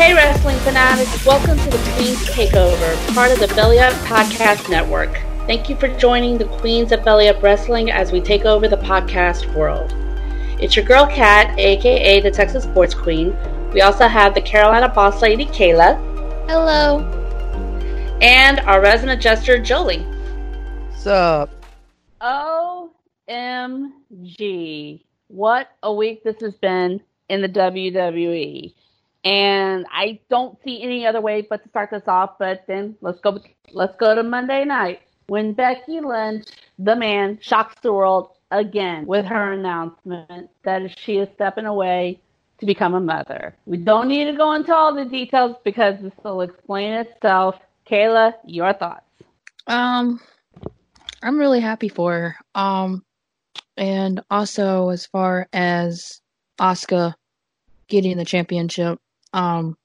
Hey, wrestling fanatics, welcome to the Queen's Takeover, part of the Belly Up Podcast Network. Thank you for joining the Queens of Belly Up Wrestling as we take over the podcast world. It's your girl Kat, aka the Texas Sports Queen. We also have the Carolina Boss Lady Kayla. Hello. And our resident jester Jolie. What's up? OMG. What a week this has been in the WWE. And I don't see any other way but to start this off, but then let's go let's go to Monday night when Becky Lynch, the man, shocks the world again with her announcement that she is stepping away to become a mother. We don't need to go into all the details because this will explain itself. Kayla, your thoughts. Um I'm really happy for her. Um and also as far as Asuka getting the championship, um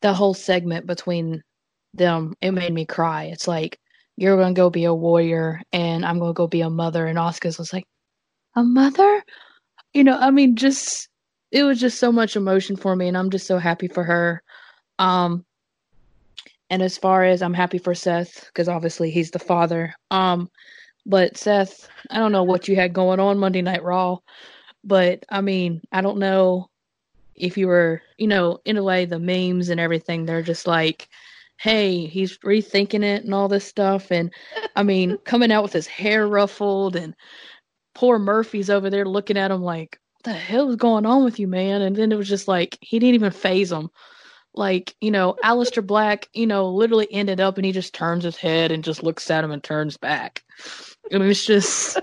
the whole segment between them it made me cry. It's like you're gonna go be a warrior and i'm gonna go be a mother. And Asuka's was like a mother? You know i mean just it was just so much emotion for me and i'm just so happy for her. Um and as far as i'm happy for seth because obviously he's the father. Um but seth i don't know what you had going on monday night raw but i mean i don't know if you were, you know, in a way, the memes and everything, they're just like, hey, he's rethinking it and all this stuff. And I mean, coming out with his hair ruffled, and poor Murphy's over there looking at him like, what the hell is going on with you, man? And then it was just like, he didn't even phase him. Like, you know, Aleister Black, you know, literally ended up and he just turns his head and just looks at him and turns back. I mean, it's just,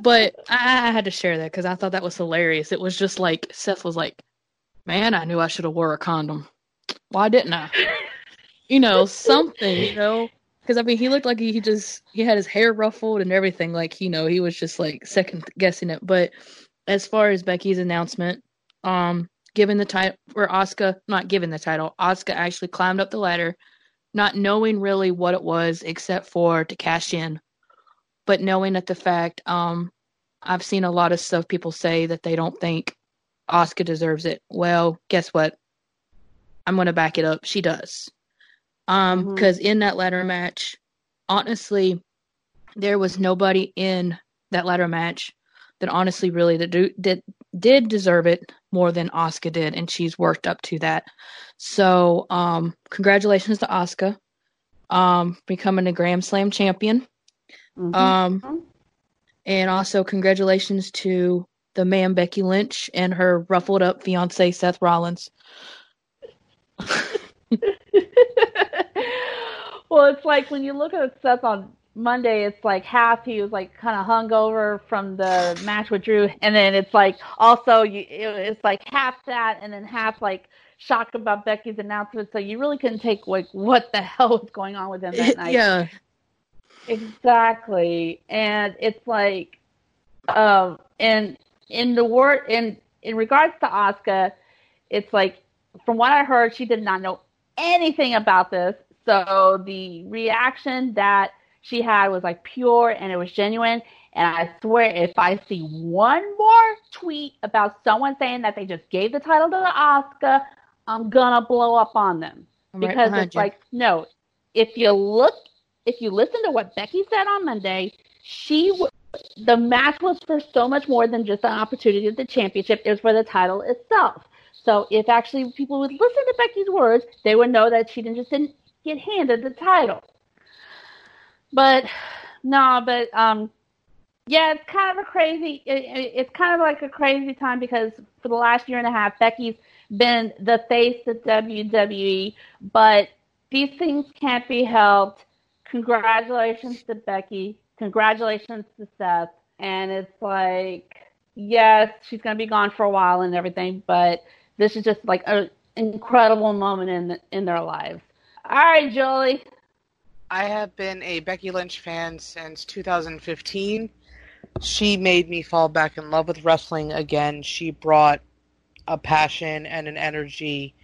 but I, I had to share that because I thought that was hilarious. It was just like, Seth was like, man, I knew I should have wore a condom. Why didn't I? you know, something, you know, because I mean, he looked like he just he had his hair ruffled and everything. Like, you know, he was just like second guessing it. But as far as Becky's announcement, um, given the title for Asuka, not given the title, Asuka actually climbed up the ladder, not knowing really what it was except for to cash in, but knowing that the fact, um, I've seen a lot of stuff people say that they don't think Asuka deserves it. Well, guess what? I'm going to back it up. She does. Um, because mm-hmm. in that ladder match, honestly, there was nobody in that ladder match that honestly really did did, did deserve it more than Asuka did, and she's worked up to that. So, um, congratulations to Asuka, um, becoming a Grand Slam champion. Mm-hmm. Um, and also congratulations to the man Becky Lynch and her ruffled up fiance Seth Rollins. well, it's like when you look at Seth on Monday, it's like half he was like kind of hungover from the match with Drew, and then it's like also you it's like half that, and then half like shocked about Becky's announcement. So you really couldn't take like what the hell was going on with him that night. yeah, exactly, and it's like, um, and in the word in in regards to Asuka, it's like from what I heard, she did not know anything about this. So the reaction that she had was like pure and it was genuine. And I swear, if I see one more tweet about someone saying that they just gave the title to the Asuka, I'm gonna blow up on them I'm because right it's you. like no. If you look, if you listen to what Becky said on Monday, she the match was for so much more than just an opportunity at the championship. It was for the title itself. So if actually people would listen to Becky's words, they would know that she didn't just didn't get handed the title. But no, but um, yeah, it's kind of a crazy. It, it, it's kind of like a crazy time because for the last year and a half, Becky's been the face of WWE. But these things can't be helped. Congratulations to Becky congratulations to Seth. And it's like, yes, she's going to be gone for a while and everything, but this is just like an incredible moment in in their lives. All right, Jolie. I have been a Becky Lynch fan since 2015. She made me fall back in love with wrestling again. She brought a passion and an energy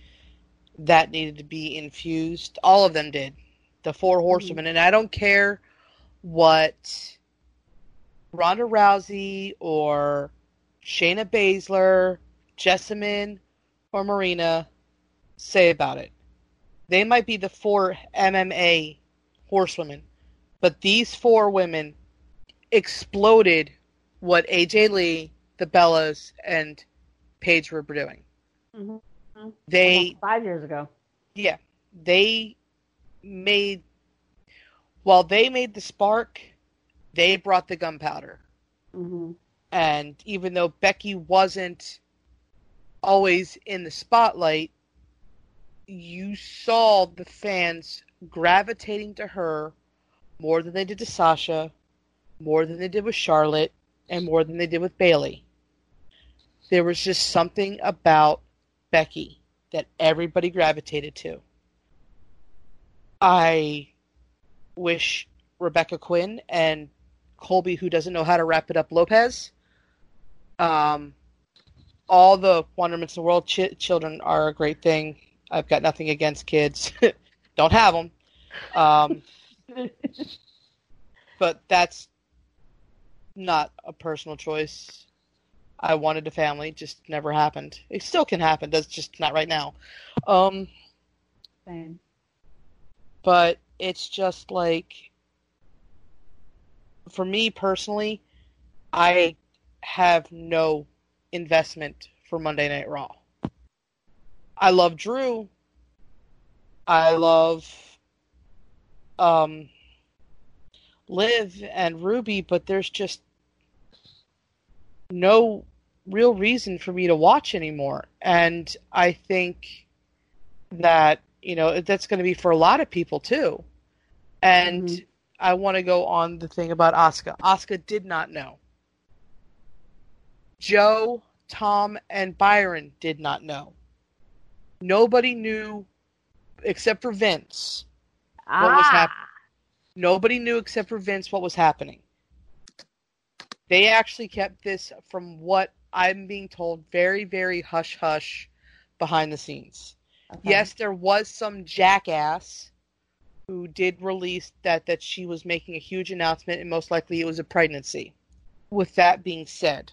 that needed to be infused. All of them did. The four horsewomen. Mm-hmm. And I don't care what Ronda Rousey or Shayna Baszler, Jessamyn, or Marina say about it. They might be the four MMA horsewomen, but these four women exploded what AJ Lee, the Bellas, and Paige were doing. Mm-hmm. They Almost five years ago. yeah, they made while they made the spark, they brought the gunpowder. Mm-hmm. And even though Becky wasn't always in the spotlight, you saw the fans gravitating to her more than they did to Sasha, more than they did with Charlotte, and more than they did with Bayley. There was just something about Becky that everybody gravitated to. I wish Rebecca Quinn and Colby, who doesn't know how to wrap it up, Lopez. Um, all the wonderments of the world, ch- children are a great thing. I've got nothing against kids. Don't have them. Um, but that's not a personal choice. I wanted a family, just never happened. It still can happen, that's just not right now. Um, Same. but it's just like for me personally, I have no investment for Monday Night Raw. I love Drew. I love um Liv and Ruby, but there's just no real reason for me to watch anymore. And I think that, you know, that's going to be for a lot of people too. And Mhm. I want to go on the thing about Asuka Asuka did not know. Joe, Tom, and Byron did not know. Nobody knew except for Vince. What was happening Nobody knew except for Vince what was happening. They actually kept this, from what I'm being told, very, very hush hush behind the scenes. Okay. Yes, there was some jackass who did release that that she was making a huge announcement and most likely it was a pregnancy. With that being said,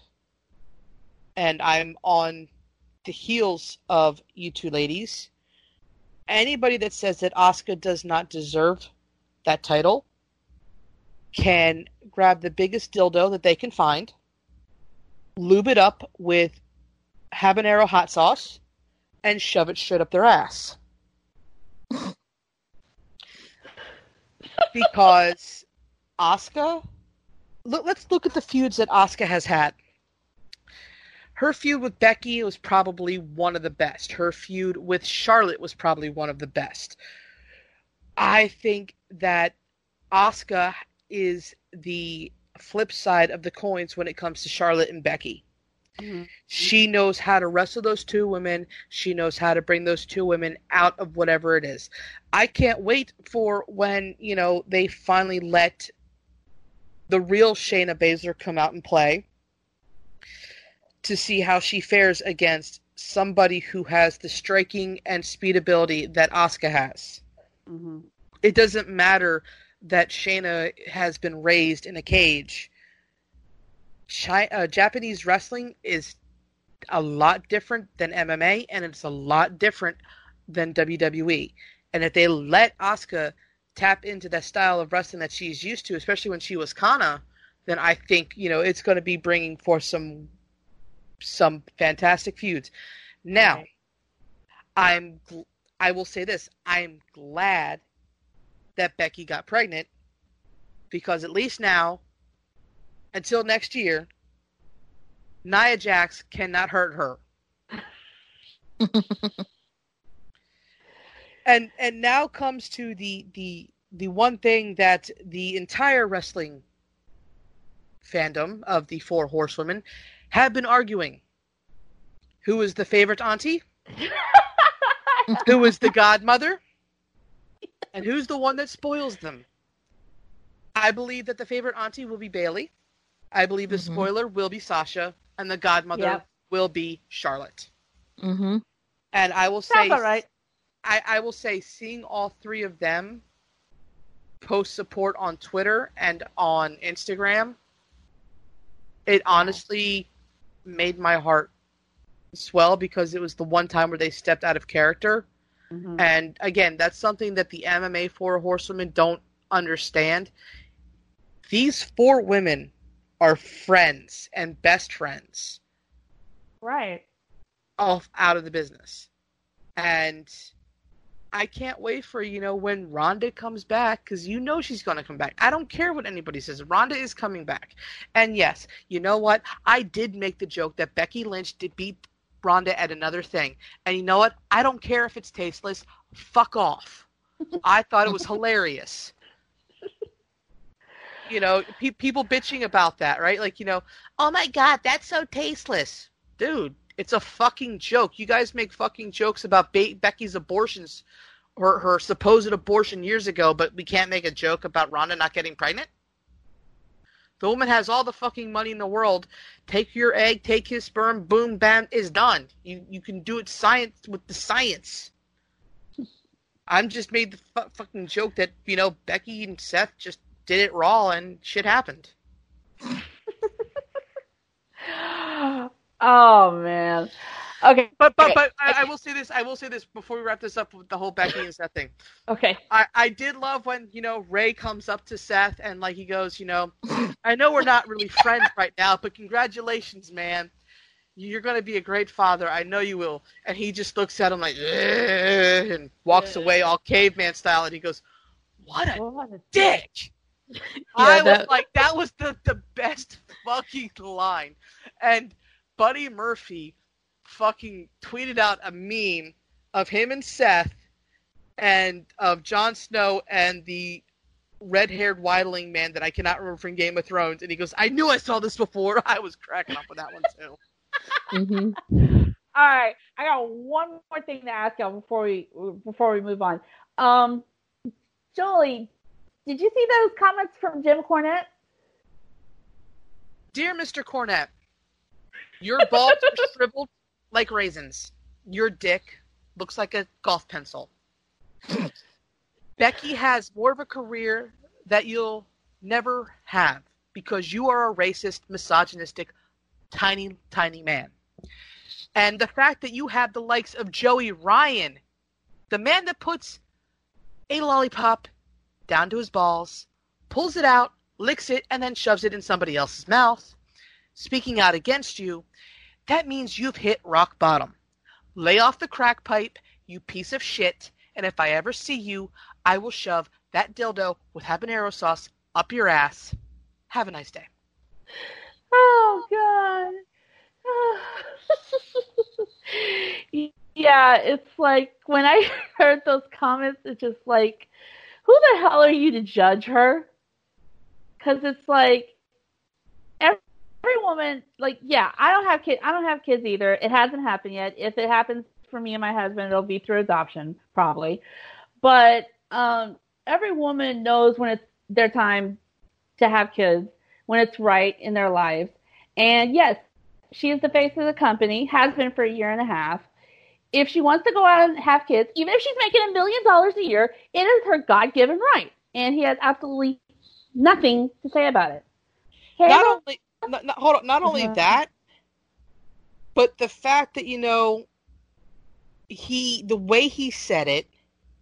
and I'm on the heels of you two ladies, anybody that says that Asuka does not deserve that title can grab the biggest dildo that they can find, lube it up with habanero hot sauce, and shove it straight up their ass. because Asuka, look, let's look at the feuds that Asuka has had. Her feud with Becky was probably one of the best. Her feud with Charlotte was probably one of the best. I think that Asuka is the flip side of the coins when it comes to Charlotte and Becky. Mhm. She knows how to wrestle those two women. She knows how to bring those two women out of whatever it is. I can't wait for when, you know, they finally let the real Shayna Baszler come out and play to see how she fares against somebody who has the striking and speed ability that Asuka has. Mhm. It doesn't matter that Shayna has been raised in a cage. Chi- uh, Japanese wrestling is a lot different than MMA, and it's a lot different than WWE. And if they let Asuka tap into that style of wrestling that she's used to, especially when she was Kana, then I think you know it's going to be bringing forth some some fantastic feuds. Now, Right. I'm gl- I will say this: I'm glad that Becky got pregnant because at least now, until next year, Nia Jax cannot hurt her. and and now comes to the the the one thing that the entire wrestling fandom of the four horsewomen have been arguing. Who is the favorite auntie? Who is the godmother? And who's the one that spoils them? I believe that the favorite auntie will be Bayley. I believe the Mhm. spoiler will be Sasha, and the godmother Yep. will be Charlotte. Mm-hmm. And I will say, all right. I, I will say, seeing all three of them post support on Twitter and on Instagram, it honestly made my heart swell because it was the one time where they stepped out of character Mm-hmm. And again, that's something that the MMA four horsewomen don't understand. These four women are friends and best friends. Right. Off out of the business. And I can't wait for, you know, when Ronda comes back, because you know she's going to come back. I don't care what anybody says. Ronda is coming back. And yes, you know what? I did make the joke that Becky Lynch did beat Ronda at another thing. And you know what? I don't care if it's tasteless. Fuck off. I thought it was hilarious. You know, pe- people bitching about that, right? Like, you know, oh my god, that's so tasteless, dude. It's a fucking joke. You guys make fucking jokes about Be- Becky's abortions, or her supposed abortion years ago, but we can't make a joke about Ronda not getting pregnant. The woman has all the fucking money in the world. Take your egg, take his sperm, boom, bam, is done. You you can do it science with the science. I'm just made the fu- fucking joke that you know Becky and Seth just did it raw and shit happened. oh man. Okay. But but okay. but I, I, will say this. I will say this before we wrap this up with the whole Becky and Seth thing. Okay. I I did love when you know Ray comes up to Seth and like he goes, you know, I know we're not really friends right now, but congratulations, man. You're going to be a great father. I know you will. And he just looks at him like, and walks away all caveman style. And he goes, "What a, what a dick!" yeah, I that... was like, that was the the best fucking line. And Buddy Murphy fucking tweeted out a meme of him and Seth and of Jon Snow and the red-haired wildling man that I cannot remember from Game of Thrones, and he goes, "I knew I saw this before." I was cracking up with that one too. mm-hmm. All right, I got one more thing to ask y'all before we before we move on. Um, Jolie, did you see those comments from Jim Cornette? Dear Mr. Cornette, your balls are shriveled like raisins. Your dick looks like a golf pencil. Becky has more of a career that you'll never have because you are a racist, misogynistic, tiny, tiny man. And the fact that you have the likes of Joey Ryan, the man that puts a lollipop down to his balls, pulls it out, licks it, and then shoves it in somebody else's mouth, speaking out against you, that means you've hit rock bottom. Lay off the crack pipe, you piece of shit, and if I ever see you, I will shove that dildo with habanero sauce up your ass. Have a nice day. Oh, God. yeah, it's like when I heard those comments, it's just like, who the hell are you to judge her? Because it's like, every, every woman, like, yeah, I don't have kids. I don't have kids either. It hasn't happened yet. If it happens for me and my husband, it'll be through adoption, probably. But um, every woman knows when it's their time to have kids, when it's right in their lives. And yes, she is the face of the company, has been for a year and a half. If she wants to go out and have kids, even if she's making a million dollars a year, it is her God given right. And he has absolutely nothing to say about it. Hey, not only not, not, hold on, not only uh-huh. that, but the fact that you know he the way he said it,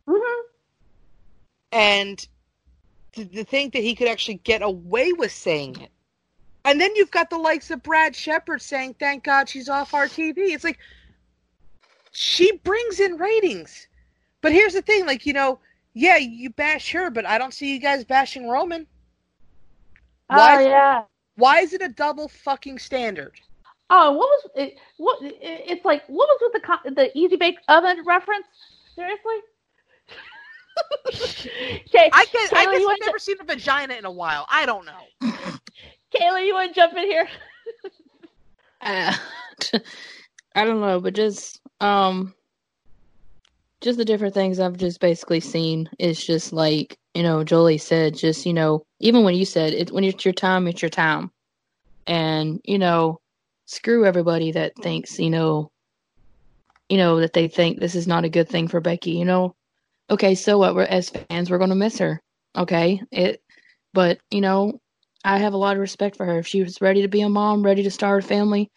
mm-hmm. and the, the thing that he could actually get away with saying it, and then you've got the likes of Brad Shepard saying, "Thank God she's off our TV." It's like she brings in ratings, but here's the thing: like you know, yeah, you bash her, but I don't see you guys bashing Roman. Why oh yeah. Why is it a double fucking standard? Oh, what was it? What it's like? What was with the the easy bake oven reference? Seriously. okay, I guess, Kayla, I guess I've never to... seen a vagina in a while. I don't know. Kayla, you want to jump in here? uh, I don't know, but just um, just the different things I've just basically seen is just like you know Jolie said, just you know even when you said it when it's your time, it's your time, and you know screw everybody that thinks you know you know that they think this is not a good thing for Becky. You know, okay, so what? We're as fans, we're gonna miss her. Okay, it, but you know, I have a lot of respect for her. If she was ready to be a mom, ready to start a family,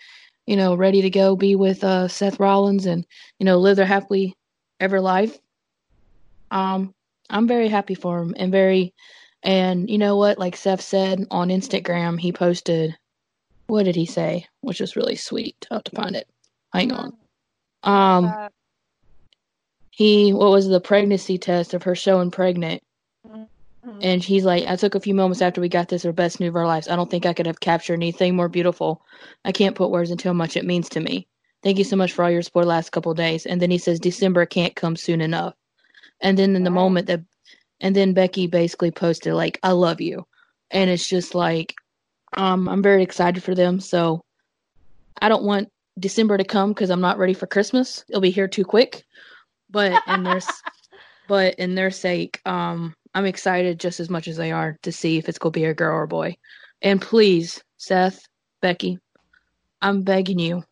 you know, ready to go be with uh, Seth Rollins and you know live their happily ever life, Um, I'm very happy for him and very, and you know what? Like Seth said on Instagram, he posted, what did he say? Which was really sweet. I'll have to find it. Hang on. Um, Uh, he what was the pregnancy test of her showing pregnant, mhm. and he's like, I took a few moments after we got this, our best news of our lives. I don't think I could have captured anything more beautiful. I can't put words into how much it means to me. Thank you so much for all your support the last couple of days. And then he says December can't come soon enough. And then in the Wow. moment that, and then Becky basically posted like, I love you, and it's just like, um, I'm very excited for them. So I don't want December to come because I'm not ready for Christmas. It'll be here too quick. But in their, but in their sake, um, I'm excited just as much as they are to see if it's gonna be a girl or a boy. And please, Seth, Becky, I'm begging you,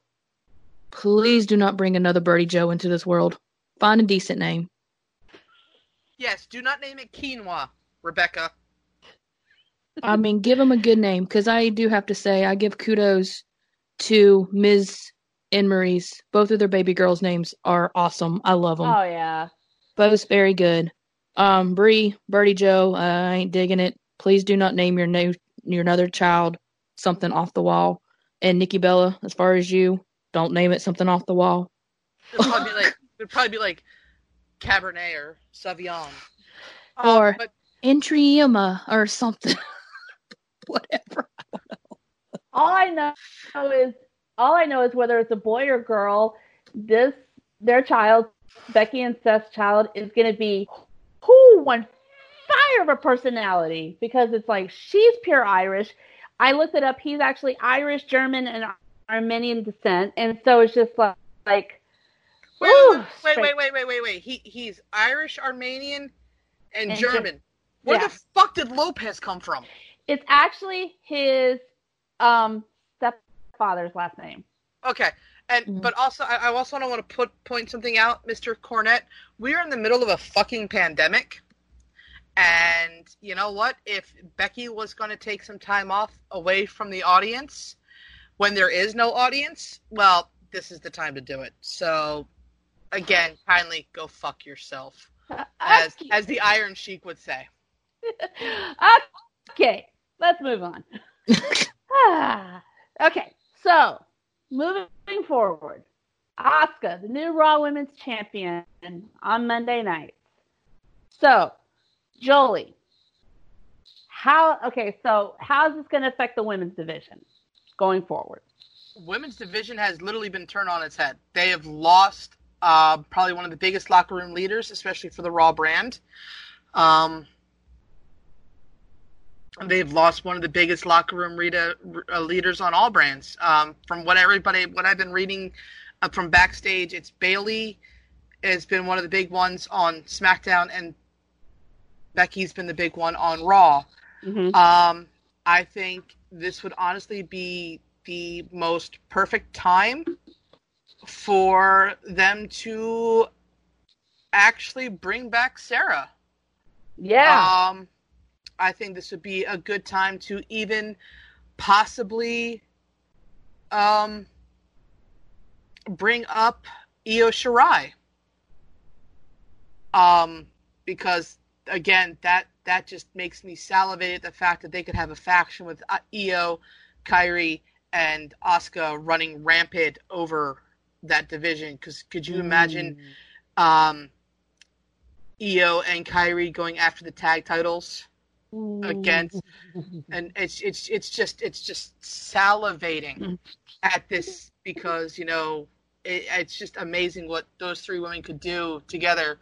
please do not bring another Birdie Joe into this world. Find a decent name. Yes, do not name it quinoa, Rebecca. I mean, give him a good name because I do have to say I give kudos to Ms. and Marie's. Both of their baby girls' names are awesome. I love them. Oh yeah. Both very good. Um, Brie, Birdie Joe, uh, I ain't digging it. Please do not name your new your another child something off the wall. And Nikki Bella, as far as you, don't name it something off the wall. It'd probably be like it'd probably be like Cabernet or Sauvignon. Um, Or- but Entriema or something. Whatever. All I know is all I know is whether it's a boy or girl, this their child, Becky and Seth's child, is gonna be who one fire of a personality because it's like she's pure Irish. I looked it up. He's actually Irish, German, and Armenian descent, and so it's just like, like wait, Ooh, wait, wait, wait, wait, wait, wait. He he's Irish, Armenian, and, And Ger- German. Where yeah. the fuck did Lopez come from? it's actually his um stepfather's last name. Okay. And Mhm. but also I, I also want to put point something out, Mr. Cornette. We are in the middle of a fucking pandemic. And you know what? If Becky was going to take some time off away from the audience when there is no audience, well, this is the time to do it. So again, kindly go fuck yourself. As as the Iron Sheik would say. okay, let's move on. Ah, okay, so moving forward, Asuka, the new Raw Women's Champion, on Monday night. So, Jolie, how? Okay, so how is this going to affect the women's division going forward? women's division has literally been turned on its head. They have lost uh, probably one of the biggest locker room leaders, especially for the Raw brand. Um, they've lost one of the biggest locker room reader, uh, leaders on all brands. Um, from what everybody, what I've been reading uh, from backstage, it's Bayley has been one of the big ones on SmackDown, and Becky's been the big one on Raw. Mm-hmm. Um, I think this would honestly be the most perfect time for them to actually bring back Sarah. Yeah. Um, I think this would be a good time to even possibly um, bring up Io Shirai. Um, because again, that that just makes me salivate at the fact that they could have a faction with uh, Io, Kairi, and Asuka running rampant over that division. Because could you imagine um, Io and Kairi going after the tag titles? Against- and it's it's it's just it's just salivating at this because you know it, it's just amazing what those three women could do together.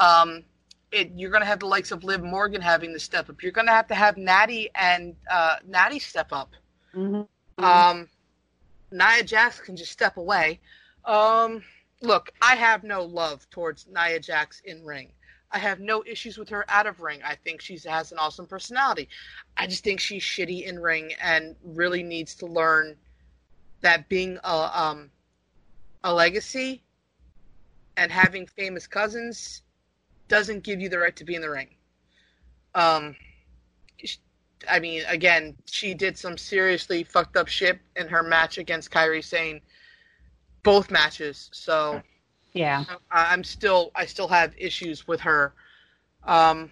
Um, it, you're going to have the likes of Liv Morgan having to step up. You're going to have to have Natty and uh, Natty step up. Mhm. Um, Nia Jax can just step away. Um, look, I have no love towards Nia Jax in ring. I have no issues with her out of ring. I think she has an awesome personality. I just think she's shitty in ring and really needs to learn that being a um a legacy and having famous cousins doesn't give you the right to be in the ring. Um, I mean, again, she did some seriously fucked up shit in her match against Kairi Sane, both matches. So yeah. I- I'm still I still have issues with her Um,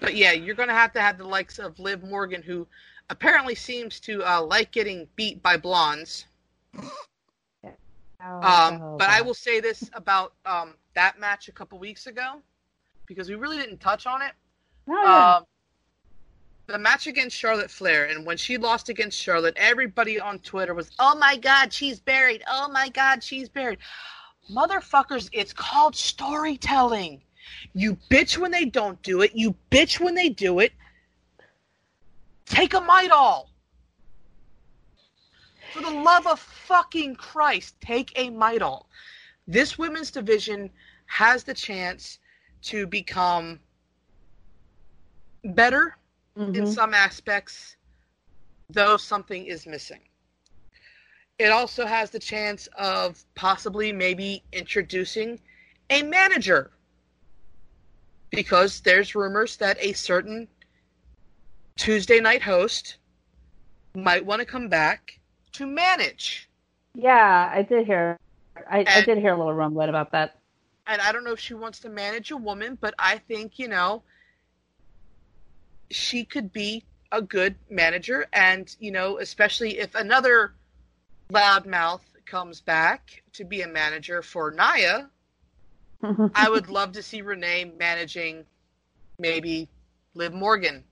but yeah, you're going to have to have the likes of Liv Morgan, who apparently seems to uh, like getting beat by blondes. Oh, Um, oh, but I will say this about um, that match a couple weeks ago, because we really didn't touch on it. No, yeah. Um, the match against Charlotte Flair, and when she lost against Charlotte, everybody on Twitter was, "Oh my God, she's buried! Oh my God, she's buried!" Motherfuckers, it's called storytelling. You bitch when they don't do it. You bitch when they do it. Take a Midol. For the love of fucking Christ, take a Midol. This women's division has the chance to become better in Mhm. some aspects, though something is missing. It also has the chance of possibly maybe introducing a manager because there's rumors that a certain Tuesday night host might want to come back to manage. yeah, I did hear. I, I did hear a little rumbling about that. And I don't know if she wants to manage a woman, but I think, you know, she could be a good manager. And, you know, especially if another loudmouth comes back to be a manager for Naya, I would love to see Renee managing maybe Liv Morgan.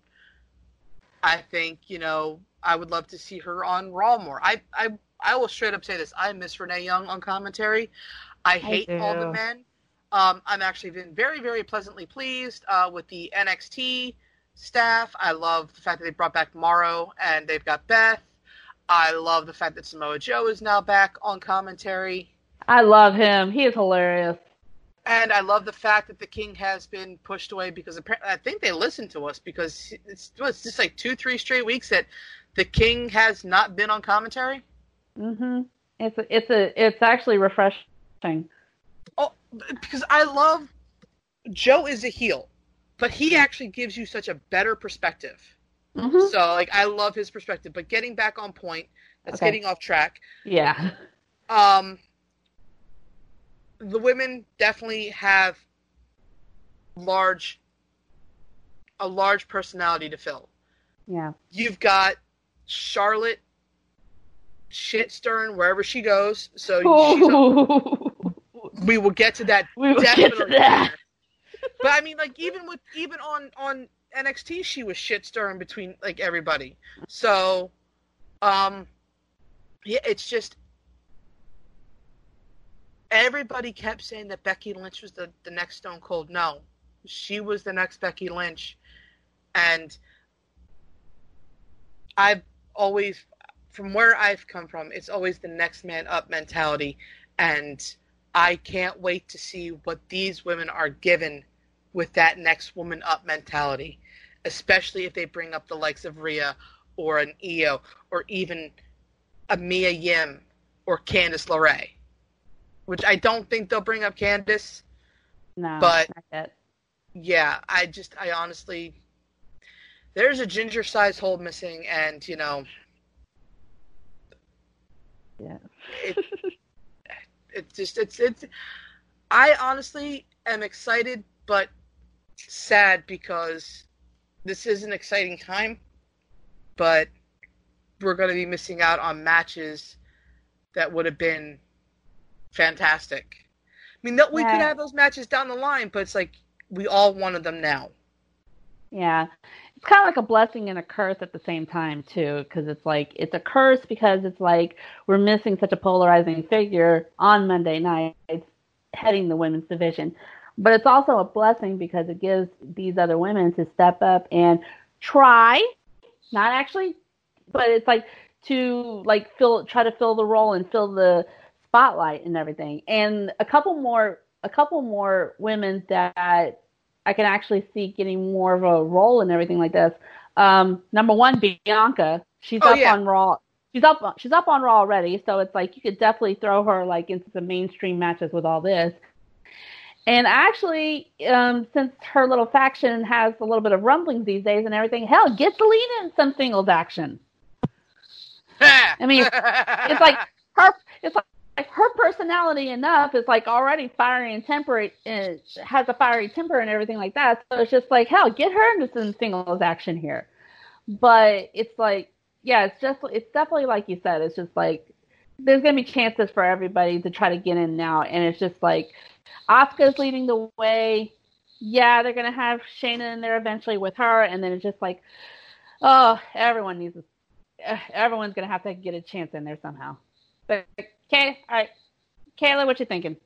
I think, you know, I would love to see her on Raw more. I, I, I will straight up say this. I miss Renee Young on commentary. I hate all the men. Um, I'm actually been very, very pleasantly pleased uh, with the NXT staff. I love the fact that they brought back Mauro and they've got Beth. I love the fact that Samoa Joe is now back on commentary. I love him. He is hilarious. And I love the fact that the king has been pushed away because apparently I think they listened to us because it's, it's just like two, three straight weeks that the king has not been on commentary. Mm-hmm. It's a, it's a it's actually refreshing. Oh, because I love Joe is a heel, but he actually gives you such a better perspective. Hmm So like I love his perspective. But getting back on point, that's Okay. getting off track. Yeah. Um, the women definitely have large, a large personality to fill. Yeah. You've got Charlotte shit stirring wherever she goes. So a, we will get to that. we will get to that. later. But I mean, like even with even on on NXT, she was shit stirring between like everybody. So, um, yeah, it's just everybody kept saying that Becky Lynch was the the next Stone Cold. No, she was the next Becky Lynch, and I've always, from where I've come from, it's always the next man up mentality, and I can't wait to see what these women are given with that next woman up mentality, especially if they bring up the likes of Rhea or an Io or even a Mia Yim or Candice LeRae, which I don't think they'll bring up Candice. No, But-. Yeah, I just, I honestly, there's a ginger size hole missing, and you know, Yeah. it, it just it's it's I honestly am excited but sad because this is an exciting time but we're going to be missing out on matches that would have been fantastic. I mean, that we could have those matches down the line, but it's like we all wanted them now. Yeah. It's kind of like a blessing and a curse at the same time, too, because it's like, it's a curse because it's like we're missing such a polarizing figure on Monday nights heading the women's division. But it's also a blessing because it gives these other women to step up and try, not actually, but it's like to like fill, try to fill the role and fill the spotlight and everything. And a couple more, a couple more women that I can actually see getting more of a role and everything like this. Um, number one, Bianca. She's Oh, up yeah. on Raw. She's up. She's up on Raw already, so it's like you could definitely throw her like into some mainstream matches with all this. And actually, um, since her little faction has a little bit of rumblings these days and everything, hell, get Zelina in some singles action. I mean, It's like her. It's like her personality enough is like already fiery and temperate, and has a fiery temper and everything like that. So it's just like hell, get her into some singles action here. But it's like, yeah, it's just it's definitely like you said. It's just like there's gonna be chances for everybody to try to get in now, and it's just like Asuka's leading the way. Yeah, they're gonna have Shayna in there eventually with her, and then it's just like, oh, everyone needs, a, everyone's gonna have to get a chance in there somehow. But okay, all right, Kayla, what you thinking?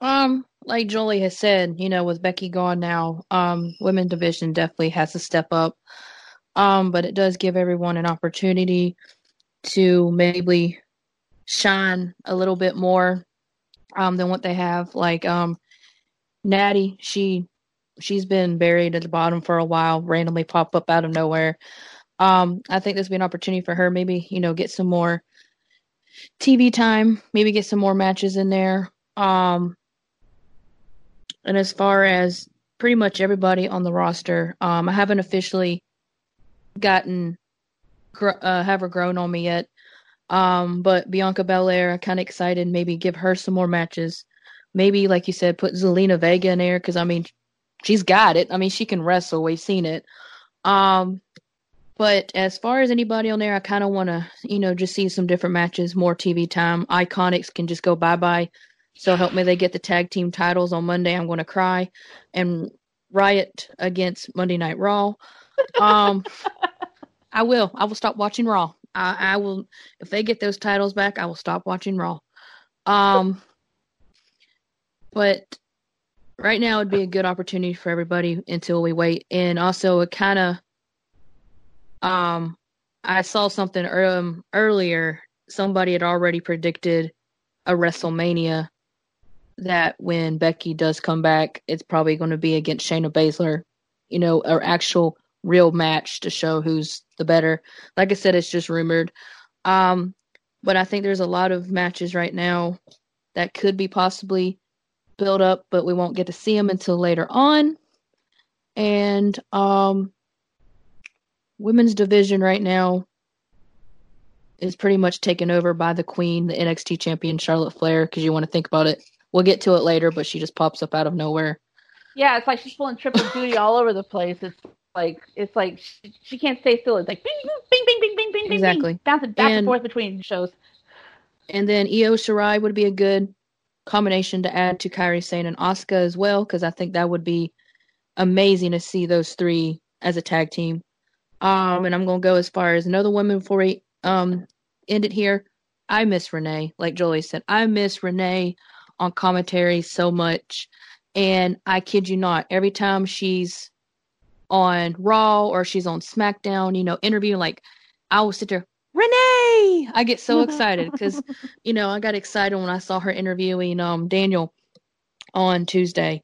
Um, like Jolie has said, you know, with Becky gone now, um, women division definitely has to step up. Um, but it does give everyone an opportunity to maybe shine a little bit more um than what they have. Like um Natty, she she's been buried at the bottom for a while, randomly pop up out of nowhere. Um, I think this would be an opportunity for her, maybe, you know, get some more TV time, maybe get some more matches in there. Um, and as far as pretty much everybody on the roster, um, I haven't officially gotten uh, have her grown on me yet. Um, but Bianca Belair, I kind of excited. Maybe give her some more matches. Maybe, like you said, put Zelina Vega in there because I mean, she's got it. I mean, she can wrestle. We've seen it. Um, but as far as anybody on there, I kind of want to, you know, just see some different matches, more TV time. Iconics can just go bye bye. So help me, they get the tag team titles on Monday. I'm going to cry and riot against Monday Night Raw. Um, I will. I will stop watching Raw. I, I will. If they get those titles back, I will stop watching Raw. Um, but right now would be a good opportunity for everybody until we wait. And also, it kind of um, I saw something um, earlier. Somebody had already predicted a WrestleMania that when Becky does come back, it's probably going to be against Shayna Baszler. You know, or actual real match to show who's the better. Like I said, it's just rumored. Um, but I think there's a lot of matches right now that could be possibly built up, but we won't get to see them until later on. And um, women's division right now is pretty much taken over by the queen, the NXT champion Charlotte Flair. Because you want to think about it, we'll get to it later, but she just pops up out of nowhere. Yeah, it's like she's pulling triple duty all over the place. It's like it's like she, she can't stay still. It's like bing, bing, bing, bing, bing, bing, exactly. bing, bouncing back and, and forth between shows. And then Io Shirai would be a good combination to add to Kairi Sane and Asuka as well, because I think that would be amazing to see those three as a tag team. Um, and I'm gonna go as far as another woman before we um end it here. I miss Renee, like Jolie said. I miss Renee on commentary so much. And I kid you not, every time she's on Raw or she's on SmackDown, you know, interviewing, like I will sit there, Renee. I get so excited because, you know, I got excited when I saw her interviewing um Daniel on Tuesday,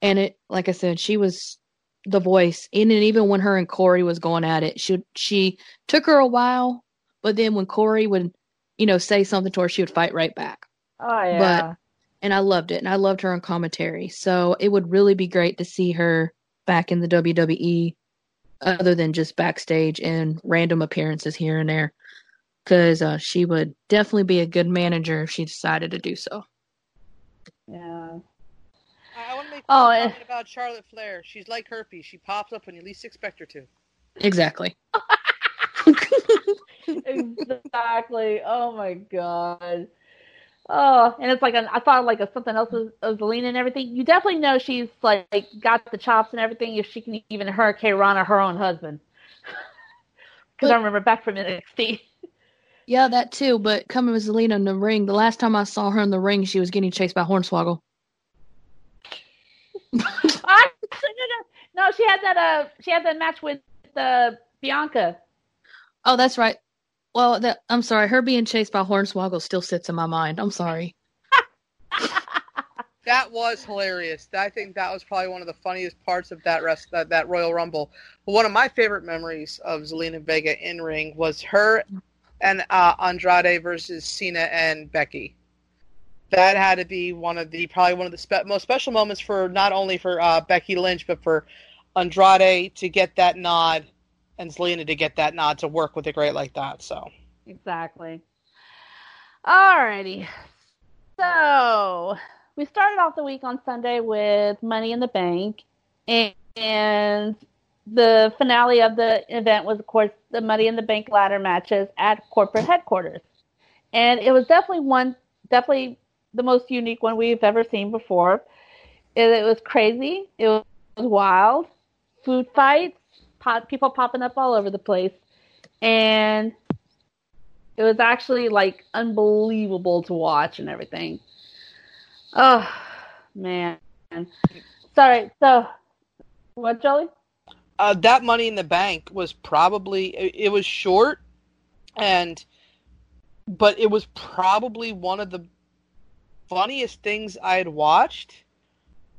and it, like I said, she was the voice. And even when her and Corey was going at it, she she took her a while, but then when Corey would, you know, say something to her, she would fight right back. Oh yeah. But and I loved it, and I loved her on commentary. So it would really be great to see her back in the WWE, other than just backstage and random appearances here and there, because uh, she would definitely be a good manager if she decided to do so. Yeah. I want to make oh, comment eh. about Charlotte Flair. She's like herpes. She pops up when you least expect her to. Exactly. exactly. Oh my god. Oh, and it's like I thought like a, something else was Zelina and everything. You definitely know she's like got the chops and everything. If she can even hurricanrana her own husband, because I remember back from NXT. Yeah, that too. But coming with Zelina in the ring, the last time I saw her in the ring, she was getting chased by Hornswoggle. I, no, no, she had that. Uh, she had that match with uh, Bianca. Oh, that's right. Well, that, I'm sorry. Her being chased by Hornswoggle still sits in my mind. I'm sorry. that was hilarious. I think that was probably one of the funniest parts of that rest that, that Royal Rumble. One of my favorite memories of Zelina Vega in ring was her and uh, Andrade versus Cena and Becky. That had to be one of the probably one of the spe- most special moments for not only for uh, Becky Lynch but for Andrade to get that nod and Zelina to get that nod to work with a great like that. So exactly. Alrighty. So we started off the week on Sunday with Money in the Bank, and, and the finale of the event was, of course, the Money in the Bank ladder matches at corporate headquarters, and it was definitely one, definitely the most unique one we've ever seen before. It, it was crazy. It was wild. Food fights, pop, people popping up all over the place, and it was actually like unbelievable to watch and everything. Oh man. Sorry. So, what, Jolie? Uh, that Money in the Bank was probably it, it was short, and but it was probably one of the funniest things I had watched.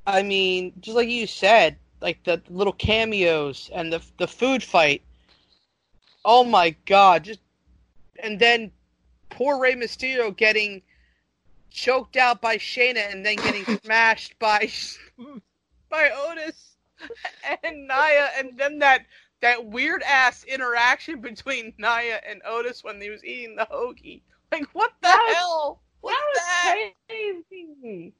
I mean, just like you said, like the little cameos and the the food fight. Oh my god! Just and then poor Rey Mysterio getting choked out by Shayna and then getting smashed by by Otis and Nia, and then that that weird ass interaction between Nia and Otis when he was eating the hoagie. Like what the That was- hell? What's that was crazy.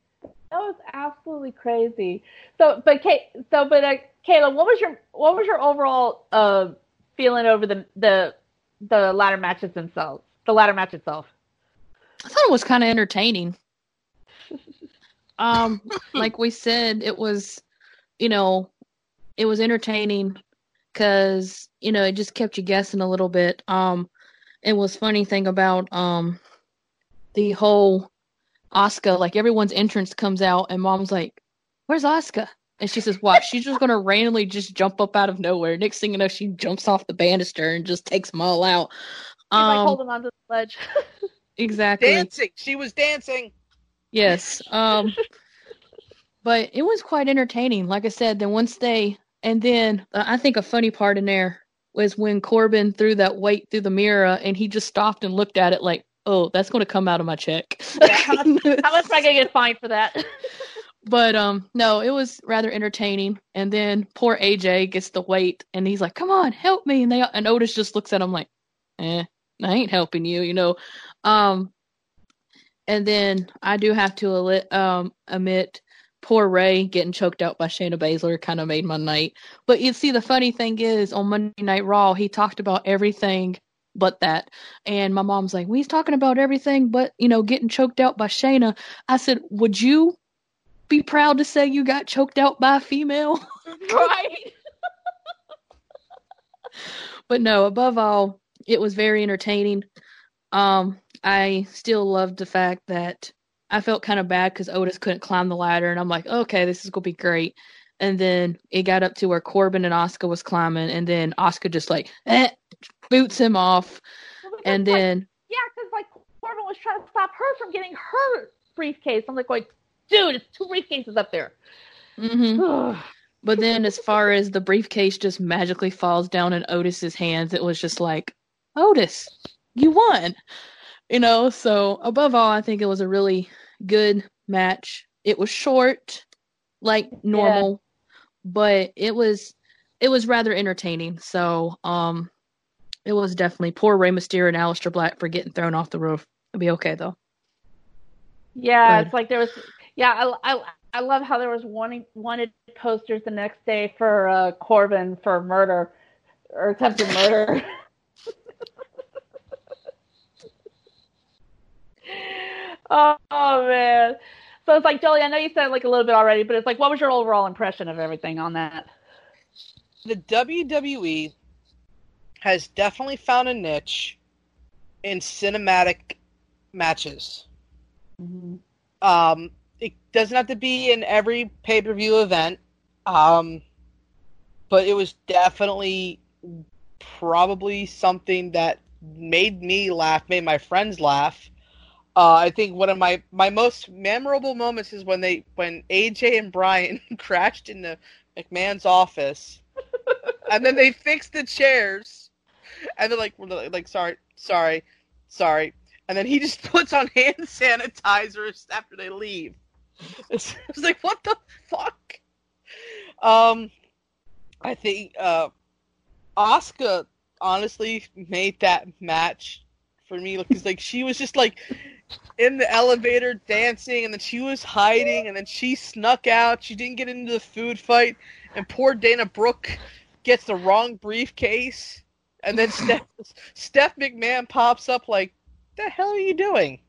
That was absolutely crazy. So, but Kate, so but uh, Kayla, what was your what was your overall uh, feeling over the the the ladder matches themselves? The ladder match itself. I thought it was kind of entertaining. Um, like we said, it was, you know, it was entertaining because you know it just kept you guessing a little bit. Um, it was funny thing about um the whole Asuka, like everyone's entrance comes out and mom's like, "Where's Asuka?" And she says, "Watch, she's just gonna randomly just jump up out of nowhere." Next thing you know, she jumps off the banister and just takes them all out. He's like Um, holding onto the ledge. exactly. Dancing. She was dancing. Yes. Um but it was quite entertaining. Like I said, then once they and then uh, I think a funny part in there was when Corbin threw that weight through the mirror and he just stopped and looked at it like, "Oh, that's going to come out of my check." Yeah, how much- How much am I gonna get fined for that? but um no, it was rather entertaining. And then poor AJ gets the weight and he's like, "Come on, help me." And they and Otis just looks at him like, "Eh, I ain't helping you," you know. Um and then I do have to um admit poor Rey getting choked out by Shayna Baszler kind of made my night. But you see the funny thing is on Monday Night Raw, he talked about everything but that. And my mom's like, well, he's talking about everything but, you know, getting choked out by Shayna. I said, would you be proud to say you got choked out by a female? right. but no, above all, it was very entertaining. Um, I still loved the fact that I felt kind of bad because Otis couldn't climb the ladder, and I'm like, okay, this is gonna be great. And then it got up to where Corbin and Asuka was climbing, and then Asuka just like eh, boots him off, Well, and like, then yeah, because like Corbin was trying to stop her from getting her briefcase. I'm like, going, dude, it's two briefcases up there. mhm. But then, as far as the briefcase just magically falls down in Otis's hands, it was just like, Otis, you won. You know, so above all, I think it was a really good match. It was short, like normal, but it was it was rather entertaining. So, um, it was definitely poor Rey Mysterio and Aleister Black for getting thrown off the roof. It'll be okay though. Yeah, Good. it's like there was. Yeah, I, I I love how there was wanting wanted posters the next day for uh, Corbin for murder or attempted murder. oh, oh, man. So it's like Jolie. I know you said like a little bit already, but it's like, what was your overall impression of everything on that? the WWE has definitely found a niche in cinematic matches. Um, it doesn't have to be in every pay per view event, um, but it was definitely probably something that made me laugh, made my friends laugh. Uh, I think one of my, my most memorable moments is when they when AJ and Bryan crashed into McMahon's office, and then they fixed the chairs, and they're like, we're like, sorry, sorry, sorry, and then he just puts on hand sanitizers after they leave. It's, it's like, what the fuck? Um, I think uh, Asuka honestly made that match for me because like she was just like in the elevator dancing and then she was hiding and then she snuck out. She didn't get into the food fight and poor Dana Brooke gets the wrong briefcase and then Steph Steph McMahon pops up like the hell are you doing?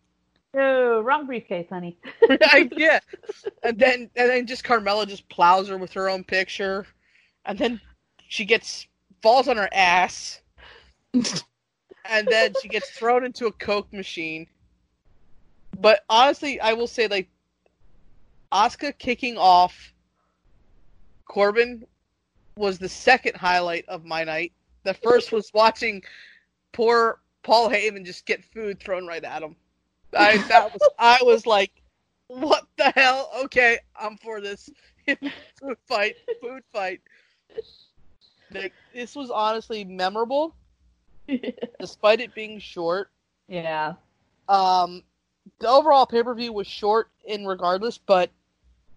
Oh, wrong briefcase, honey. I, yeah. And then and then just Carmella just plows her with her own picture. And then she gets falls on her ass. and then she gets thrown into a Coke machine. But honestly, I will say like Asuka kicking off Corbin was the second highlight of my night. The first was watching poor Paul Heyman just get food thrown right at him. I that was I was like, what the hell? Okay, I'm for this food fight. Food fight. Like, this was honestly memorable, despite it being short. Yeah. Um, the overall pay per view was short in regardless, but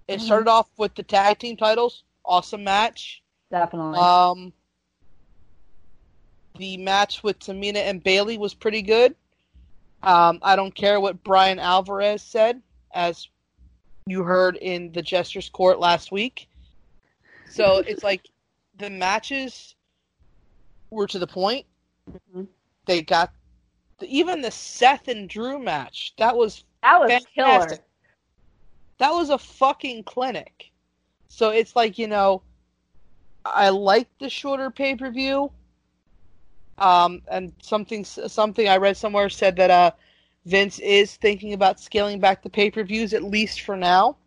it Mhm. started off with the tag team titles. Awesome match. Definitely. Um, the match with Tamina and Bayley was pretty good. Um, I don't care what Bryan Alvarez said, as you heard in the Jester's Court last week. So it's like the matches were to the point. Mhm. They got even the Seth and Drew match. That was that was fantastic. killer. that was a fucking clinic. So it's like, you know, I like the shorter pay per view. Um, and something something I read somewhere said that uh, Vince is thinking about scaling back the pay per views at least for now.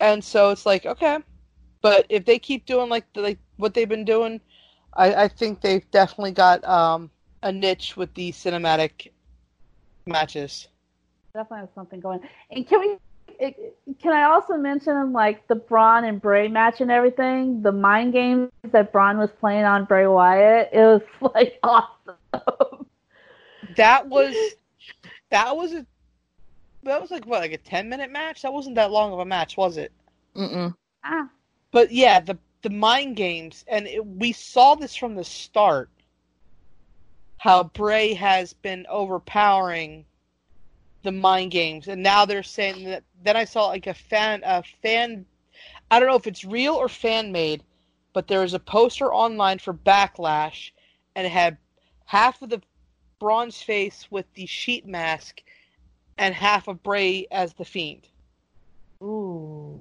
And so it's like, okay, but if they keep doing like like what they've been doing, I, I think they've definitely got um, a niche with the cinematic matches. Definitely have something going. And can we? It, can I also mention like the Braun and Bray match and everything? The mind games that Braun was playing on Bray Wyatt. It was like awesome. That was that was a that was like what like a ten minute match. That wasn't that long of a match, was it? Mm-mm. ah, But yeah, the the mind games, and it, we saw this from the start. How Bray has been overpowering the mind games, and now they're saying that. Then I saw like a fan, a fan. I don't know if it's real or fan made, but there was a poster online for Backlash, and it had half of the Braun's face with the sheet mask, and half of Bray as the Fiend ooh,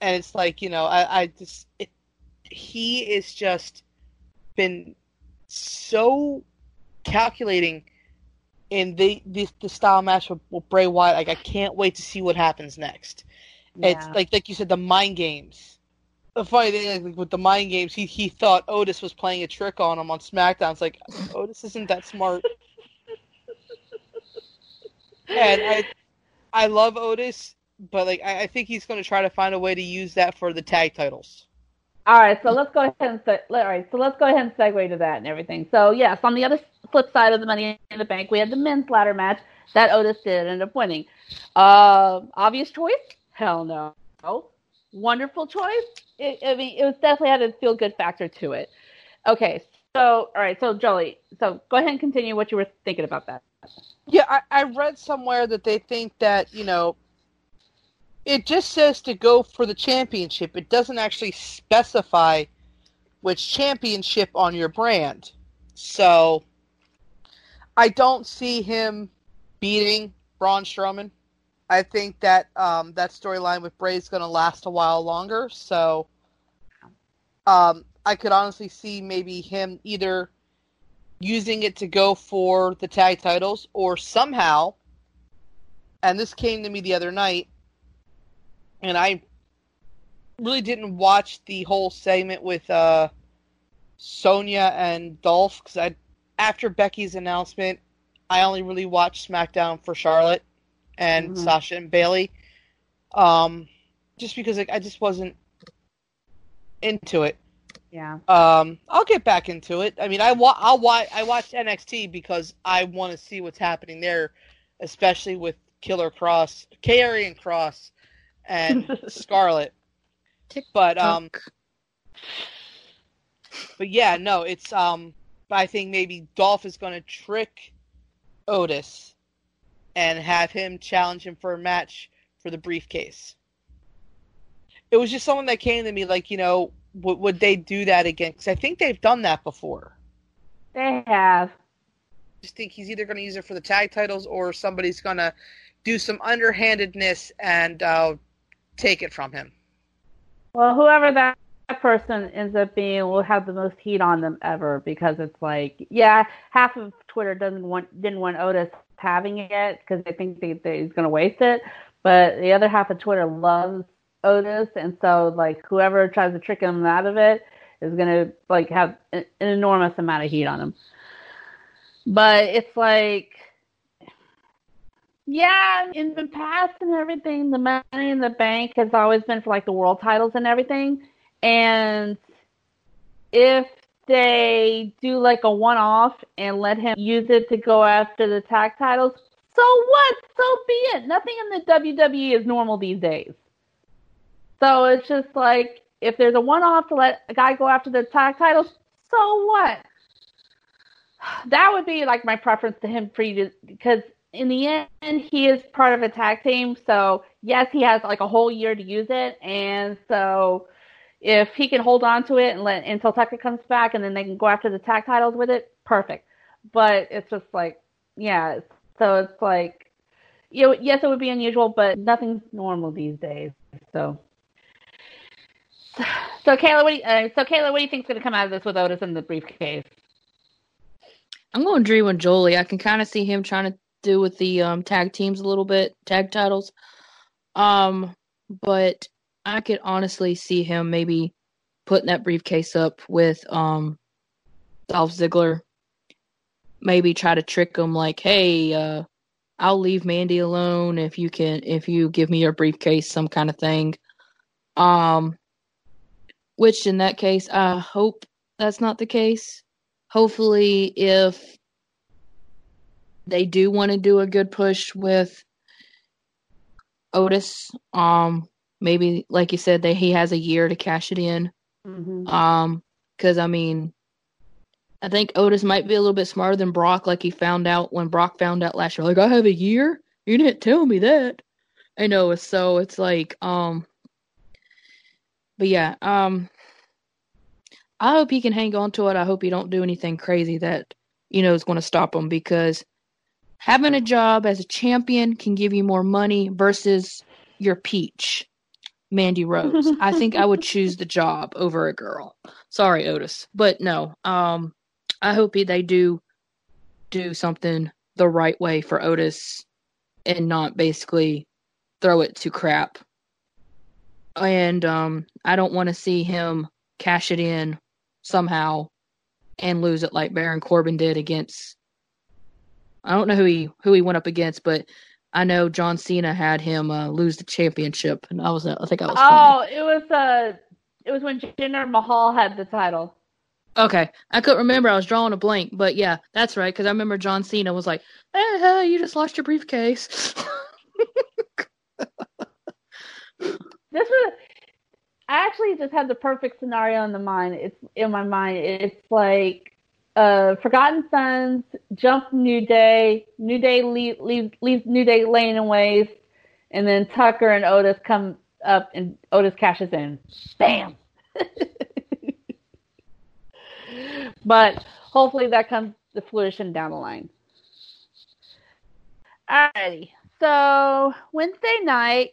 and it's like you know i, I just it, he is just been so calculating in the the, the style match with, with Bray Wyatt. Like I can't wait to see what happens next. It's like like you said, the mind games. The funny thing like, with the mind games, he he thought Otis was playing a trick on him on SmackDown. It's like Otis isn't that smart. and I I love Otis, but like I, I think he's going to try to find a way to use that for the tag titles. All right, so let's go ahead and se- all right, so let's go ahead and segue to that and everything. So yes, on the other flip side of the Money in the Bank, we had the men's ladder match that Otis did end up winning. Uh, obvious choice? Hell no. Wonderful choice? It, I mean, it was definitely had a feel good factor to it. Okay, so all right, so Jolie, so go ahead and continue what you were thinking about that. Yeah, I, I read somewhere that they think that, you know, it just says to go for the championship. It doesn't actually specify which championship on your brand. So I don't see him beating Braun Strowman. I think that um, that storyline with Bray is going to last a while longer. So um, I could honestly see maybe him either using it to go for the tag titles or somehow and this came to me the other night and I really didn't watch the whole segment with uh Sonya and Dolph cuz I after Becky's announcement I only really watched SmackDown for Charlotte and Mhm. Sasha and Bayley um just because like, I just wasn't into it Yeah. um, I'll get back into it. I mean, I wa- I'll wa- I watched NXT because I want to see what's happening there, especially with Killer Kross, Karrion Kross, and Scarlett. But um, but yeah, no, it's um, I think maybe Dolph is going to trick Otis and have him challenge him for a match for the briefcase. It was just someone that came to me like, you know, w- would they do that again? Because I think they've done that before. They have. I just think he's either going to use it for the tag titles or somebody's going to do some underhandedness and uh, take it from him. Well, whoever that person ends up being will have the most heat on them ever because it's like, yeah, half of Twitter doesn't want didn't want Otis having it because they think they, they, he's going to waste it, but the other half of Twitter loves Otis, and so like whoever tries to trick him out of it is going to like have an, an enormous amount of heat on him. But it's like yeah, in the past and everything, the money in the bank has always been for like the world titles and everything. And if they do like a one off and let him use it to go after the tag titles, so what? So be it. Nothing in the WWE is normal these days. So it's just like if there's a one off to let a guy go after the tag titles, so what? That would be like my preference to him because in the end, he is part of a tag team. So yes, he has like a whole year to use it, and so if he can hold on to it and let until Tucker comes back, and then they can go after the tag titles with it, perfect. But it's just like, yeah. So it's like, you know, yes, it would be unusual, but nothing's normal these days. So. So Kayla, what do you, uh, so Kayla, what do you think's going to come out of this with Otis in the briefcase? I'm going Drew and Jolie. I can kind of see him trying to do with the um, tag teams a little bit, tag titles. Um, but I could honestly see him maybe putting that briefcase up with um, Dolph Ziggler. Maybe try to trick him like, "Hey, uh, I'll leave Mandy alone if you can, if you give me your briefcase, some kind of thing." Um, which in that case, I hope that's not the case. Hopefully, if they do want to do a good push with Otis. Um, maybe like you said, that he has a year to cash it in. Mm-hmm. Um, because I mean, I think Otis might be a little bit smarter than Brock. Like he found out when Brock found out last year, like I have a year. You didn't tell me that. I know. So it's like, um, but yeah, um, I hope he can hang on to it. I hope he don't do anything crazy that you know is going to stop him because having a job as a champion can give you more money versus your peach, Mandy Rose. I think I would choose the job over a girl. Sorry, Otis, but no. Um, I hope they do do something the right way for Otis and not basically throw it to crap. And um, I don't want to see him cash it in somehow and lose it like Baron Corbin did against I don't know who he who he went up against, but I know John Cena had him uh, lose the championship, and I was I think I was. Oh, funny. it was uh, it was when Jinder Mahal had the title. Okay, I couldn't remember. I was drawing a blank, but yeah, that's right. Because I remember John Cena was like, "Hey, hey you just lost your briefcase." this was. I actually just had the perfect scenario in the mind. It's in my mind. It's like uh, Forgotten Sons, jump New Day, New Day leave, leave, New Day laying in waste, and then Tucker and Otis come up and Otis cashes in. Bam! but hopefully that comes to fruition down the line. Alrighty. So Wednesday night,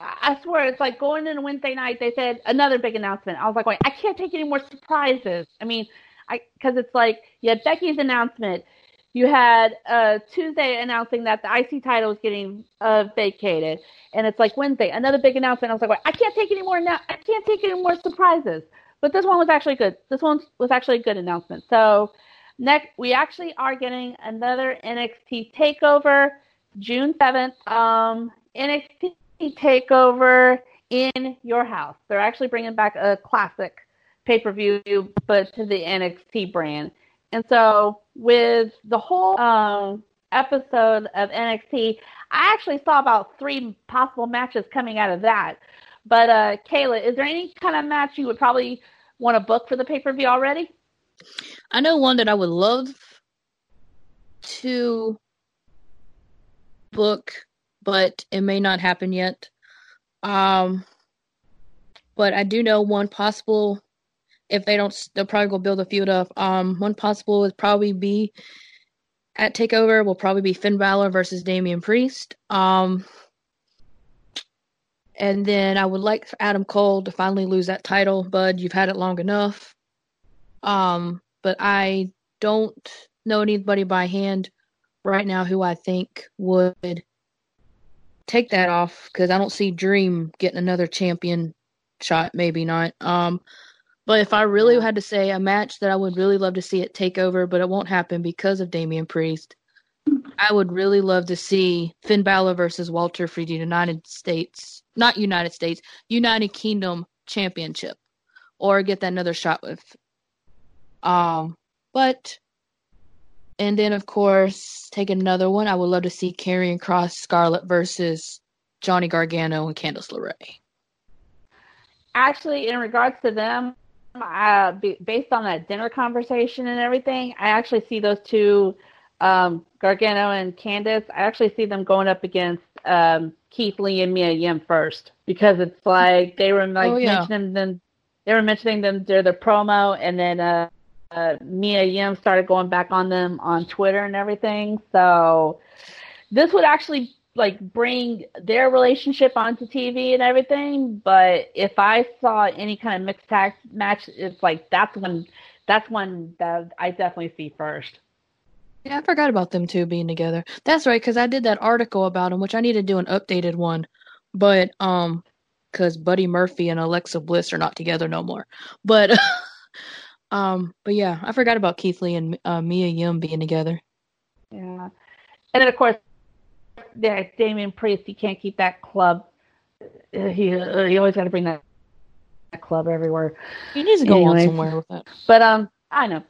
I swear it's like going into Wednesday night. They said another big announcement. I was like, I can't take any more surprises. I mean, because it's like you had Becky's announcement, you had uh, Tuesday announcing that the IC title is getting uh, vacated, and it's like Wednesday another big announcement. I was like, well, I can't take any more now. I can't take any more surprises. But this one was actually good. This one was actually a good announcement. So next, we actually are getting another NXT takeover June seventh. Um, NXT takeover in your house. They're actually bringing back a classic pay per view, but to the NXT brand. And so with the whole um, episode of NXT, I actually saw about three possible matches coming out of that. But uh, Kayla, is there any kind of match you would probably want to book for the pay per view already? I know one that I would love to book, but it may not happen yet. Um, but I do know one possible. If they don't, they'll probably go build a feud up. Um, one possible would probably be at Takeover. Will probably be Finn Balor versus Damian Priest. Um, and then I would like Adam Cole to finally lose that title. Bud, you've had it long enough. Um, but I don't know anybody by hand right now who I think would take that off because I don't see Dream getting another champion shot. Maybe not. Um, but if I really had to say a match that I would really love to see it take over, but it won't happen because of Damian Priest, I would really love to see Finn Balor versus Walter for the United States, not United States, United Kingdom Championship, or get that another shot with. Um, but and then, of course, take another one. I would love to see Karrion Kross Scarlett versus Johnny Gargano and Candice LeRae. Actually, in regards to them, uh, based on that dinner conversation and everything, I actually see those two, um, Gargano and Candice. I actually see them going up against um, Keith Lee and Mia Yim first because it's like they were like oh, yeah. mentioning them. They were mentioning them during the promo, and then uh, uh, Mia Yim started going back on them on Twitter and everything. So this would actually like bring their relationship onto TV and everything. But if I saw any kind of mixed tag match, it's like that's when that's one that I definitely see first. Yeah, I forgot about them two being together. That's right, because I did that article about them, which I need to do an updated one. But um, because Buddy Murphy and Alexa Bliss are not together no more. But Um, but yeah, I forgot about Keith Lee and uh, Mia Yim being together. Yeah, and then of course, yeah, Damian Priest. He can't keep that club. Uh, he uh, he always got to bring that, that club everywhere. He needs to go anyway. on somewhere with that. But um, I know.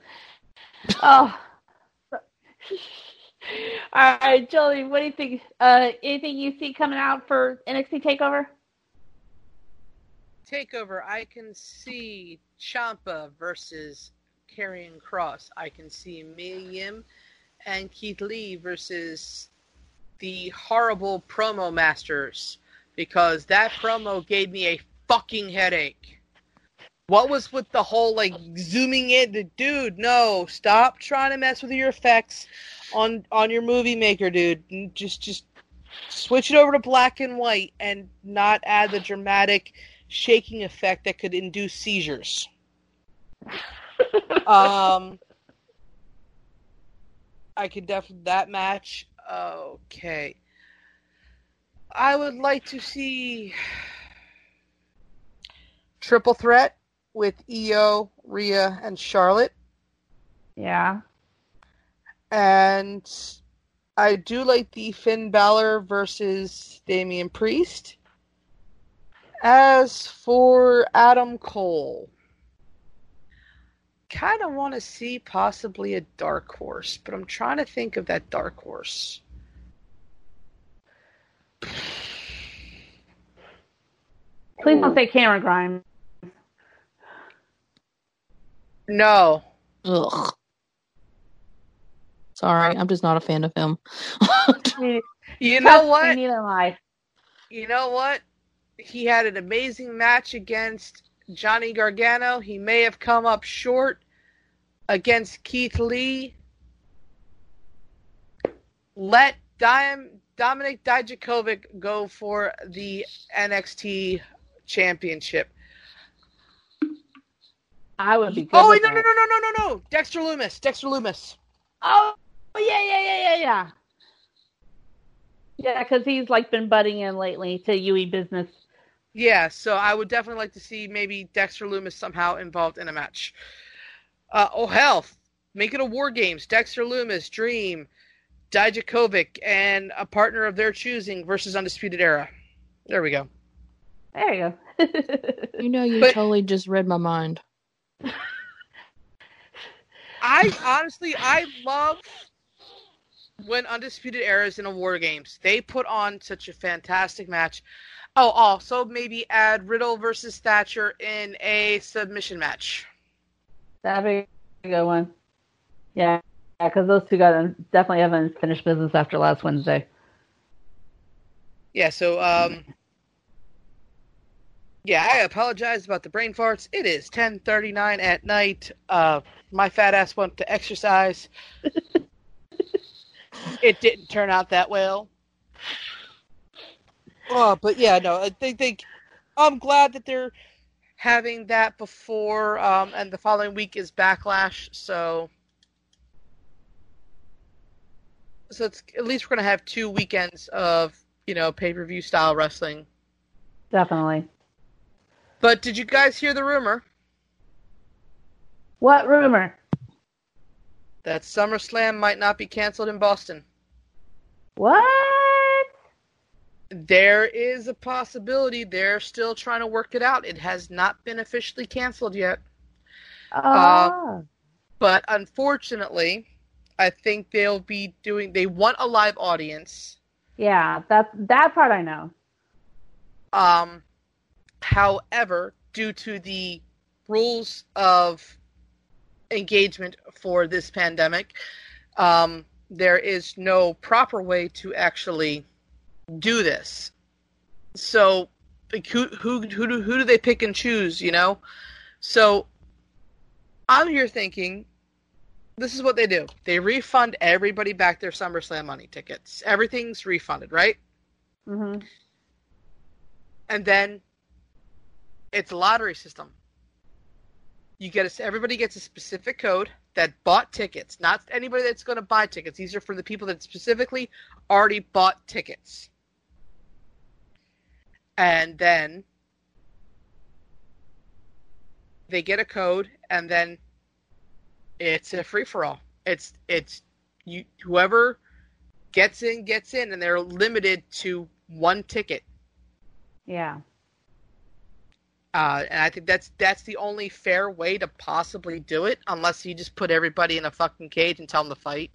oh. All right, Jolie, what do you think? Uh, anything you see coming out for NXT Takeover? Takeover, I can see Ciampa versus Karrion Kross. I can see Mia Yim and Keith Lee versus the horrible promo masters because that promo gave me a fucking headache. What was with the whole like zooming in? The dude, no, stop trying to mess with your effects on on your movie maker, dude. Just just switch it over to black and white and not add the dramatic shaking effect that could induce seizures. um, I could definitely that match. Okay, I would like to see triple threat with Io, Rhea, and Charlotte. Yeah. And I do like the Finn Balor versus Damian Priest. As for Adam Cole, kind of want to see possibly a dark horse, but I'm trying to think of that dark horse. Please don't say Cameron Grimes. No. Ugh. Sorry, I'm just not a fan of him. you know what? Neither am I. You know what? he had an amazing match against Johnny Gargano. He may have come up short against Keith Lee. Let Dime, Dominik Dijakovic go for the NXT championship. I would be. oh wait, no, no, no, no, no, no, no! Dexter Lumis, Dexter Lumis. Oh yeah, yeah, yeah, yeah, yeah. Yeah, because he's like been butting in lately to UE business. Yeah, so I would definitely like to see maybe Dexter Lumis somehow involved in a match. Uh, oh hell, make it a War Games. Dexter Lumis, Dream, Dijakovic, and a partner of their choosing versus Undisputed Era. There we go. There you go. you know, you but, totally just read my mind. I honestly, I love when Undisputed Era is in a War Games. They put on such a fantastic match. Oh, also maybe add Riddle versus Thatcher in a submission match. That'd be a good one. Yeah, because those two got definitely haven't finished business after last Wednesday. Yeah, so um yeah, I apologize about the brain farts. It is 10:39 at night. Uh my fat ass went to exercise. it didn't turn out that well. Oh, but yeah, no, I think, think I'm glad that they're having that before um and the following week is backlash, so so it's at least we're gonna have two weekends of you know pay per view style wrestling. Definitely. But did you guys hear the rumor What rumor? that SummerSlam might not be canceled in Boston? What? There is a possibility. They're still trying to work it out. It has not been officially canceled yet. Oh. But unfortunately, I think they'll be doing. They want a live audience. yeah, that's that part I know. Um, however, due to the rules of engagement for this pandemic, um, there is no proper way to actually do this. So, like, who who who do who do they pick and choose? You know, so I'm here thinking. This is what they do. They refund everybody back their SummerSlam money tickets. Everything's refunded, right? Mm-hmm. and then it's a lottery system. You get a, everybody gets a specific code that bought tickets, not anybody that's going to buy tickets. These are for the people that specifically already bought tickets. And then they get a code, and then it's a free for all. It's it's you whoever gets in gets in, and they're limited to one ticket. Yeah. Uh, and I think that's that's the only fair way to possibly do it, unless you just put everybody in a fucking cage and tell them to fight.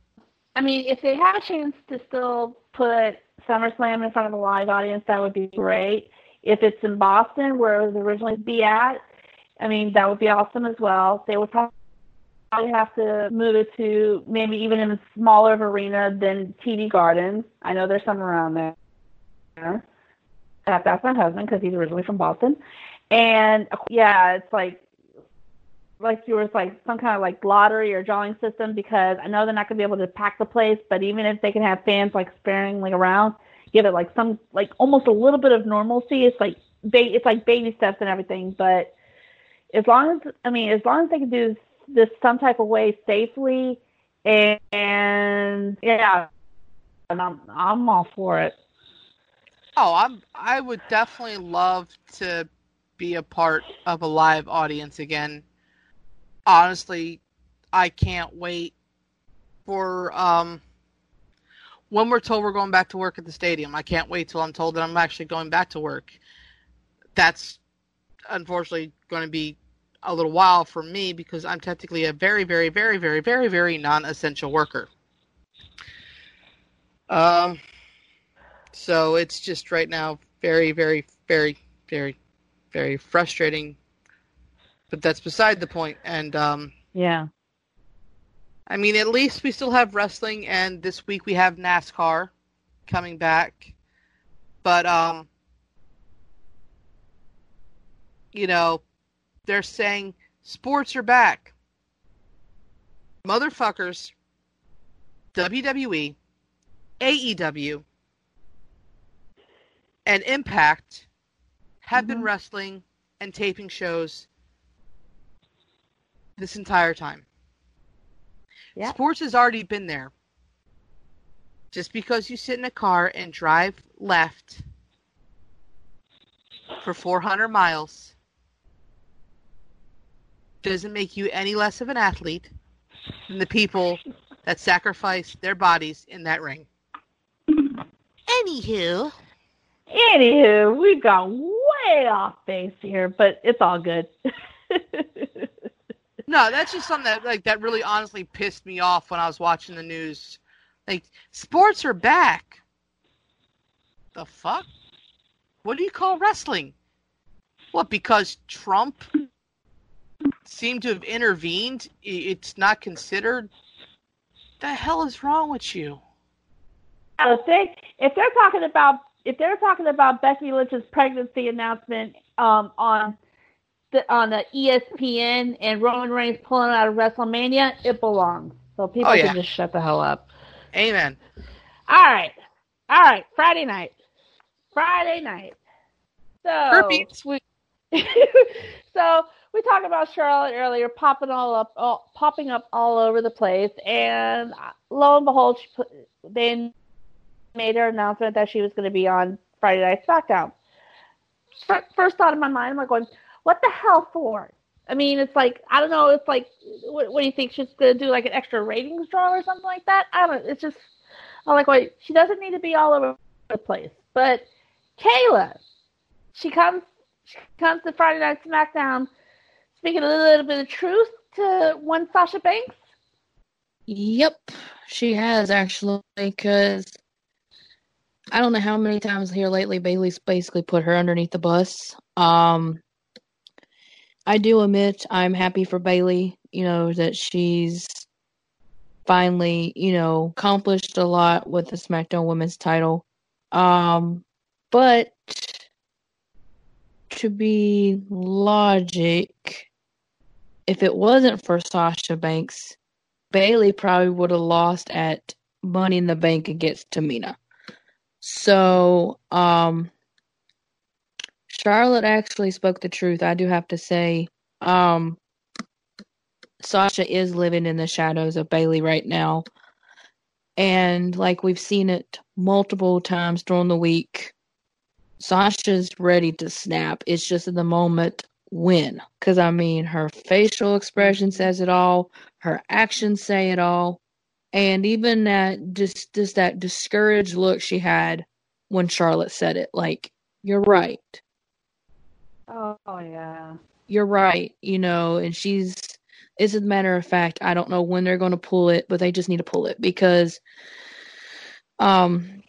I mean, if they have a chance to still put SummerSlam in front of a live audience, that would be great. If it's in Boston, where it was originally be at, I mean, that would be awesome as well. They would probably have to move it to maybe even in a smaller arena than TD Garden. I know there's some around there. That, that's my husband because he's originally from Boston. And yeah, it's like like you were like some kind of like lottery or drawing system because I know they're not gonna be able to pack the place, but even if they can have fans like sparingly around, give it like some like almost a little bit of normalcy. It's like ba- it's like baby steps and everything, but as long as I mean as long as they can do this some type of way safely and, and yeah, and I'm I'm all for it. Oh, I'm I would definitely love to be a part of a live audience again. Honestly, I can't wait for um when we're told we're going back to work at the stadium. I can't wait till I'm told that I'm actually going back to work. That's unfortunately going to be a little while for me because I'm technically a very, very, very, very, very, very non-essential worker. Um, so it's just right now very, very, very, very, very frustrating. But that's beside the point. And um, Yeah. I mean, at least we still have wrestling, and this week we have NASCAR coming back. But um, you know, they're saying sports are back. Motherfuckers, WWE, AEW, and Impact have been Mhm. wrestling and taping shows this entire time. Yeah. Sports has already been there. Just because you sit in a car and drive left for 400 miles doesn't make you any less of an athlete than the people that sacrifice their bodies in that ring. Anywho, Anywho, we've gone way off base here, but it's all good. no, that's just something that like that really honestly pissed me off when I was watching the news. Like sports are back. The fuck? What do you call wrestling? What because Trump seemed to have intervened? It's not considered. The hell is wrong with you? if they if they're talking about if they're talking about Becky Lynch's pregnancy announcement um, on the on the ESPN and Roman Reigns pulling out of WrestleMania, it belongs. So people Oh, yeah. can just shut the hell up. Amen. All right, all right. Friday night. Friday night. So Herpes. Sweet. so we talked about Charlotte earlier, popping all up, all, popping up all over the place, and lo and behold, she put, they made her announcement that she was going to be on Friday Night SmackDown. First thought in my mind, I'm like going, "What the hell for?" I mean, it's like I don't know. It's like, what, what do you think she's to do? Like an extra ratings draw or something like that? I don't. It's just, I'm like, wait, she doesn't need to be all over the place. But Kayla, she comes she comes to Friday Night SmackDown speaking a little bit of truth to one Sasha Banks. Yep, she has actually, because I don't know how many times here lately Bayley's basically put her underneath the bus. Um, I do admit I'm happy for Bayley, you know, that she's finally, you know, accomplished a lot with the SmackDown Women's title. Um, but to be logic, if it wasn't for Sasha Banks, Bayley probably would have lost at Money in the Bank against Tamina. So, um, Charlotte actually spoke the truth. I do have to say, um, Sasha is living in the shadows of Bayley right now. And like we've seen it multiple times during the week, Sasha's ready to snap. It's just in the moment when. Because, I mean, her facial expression says it all, her actions say it all. And even that, just, just that discouraged look she had when Charlotte said it. Like, you're right. Oh, yeah. You're right. You know, and she's, as a matter of fact, I don't know when they're going to pull it, but they just need to pull it because, um,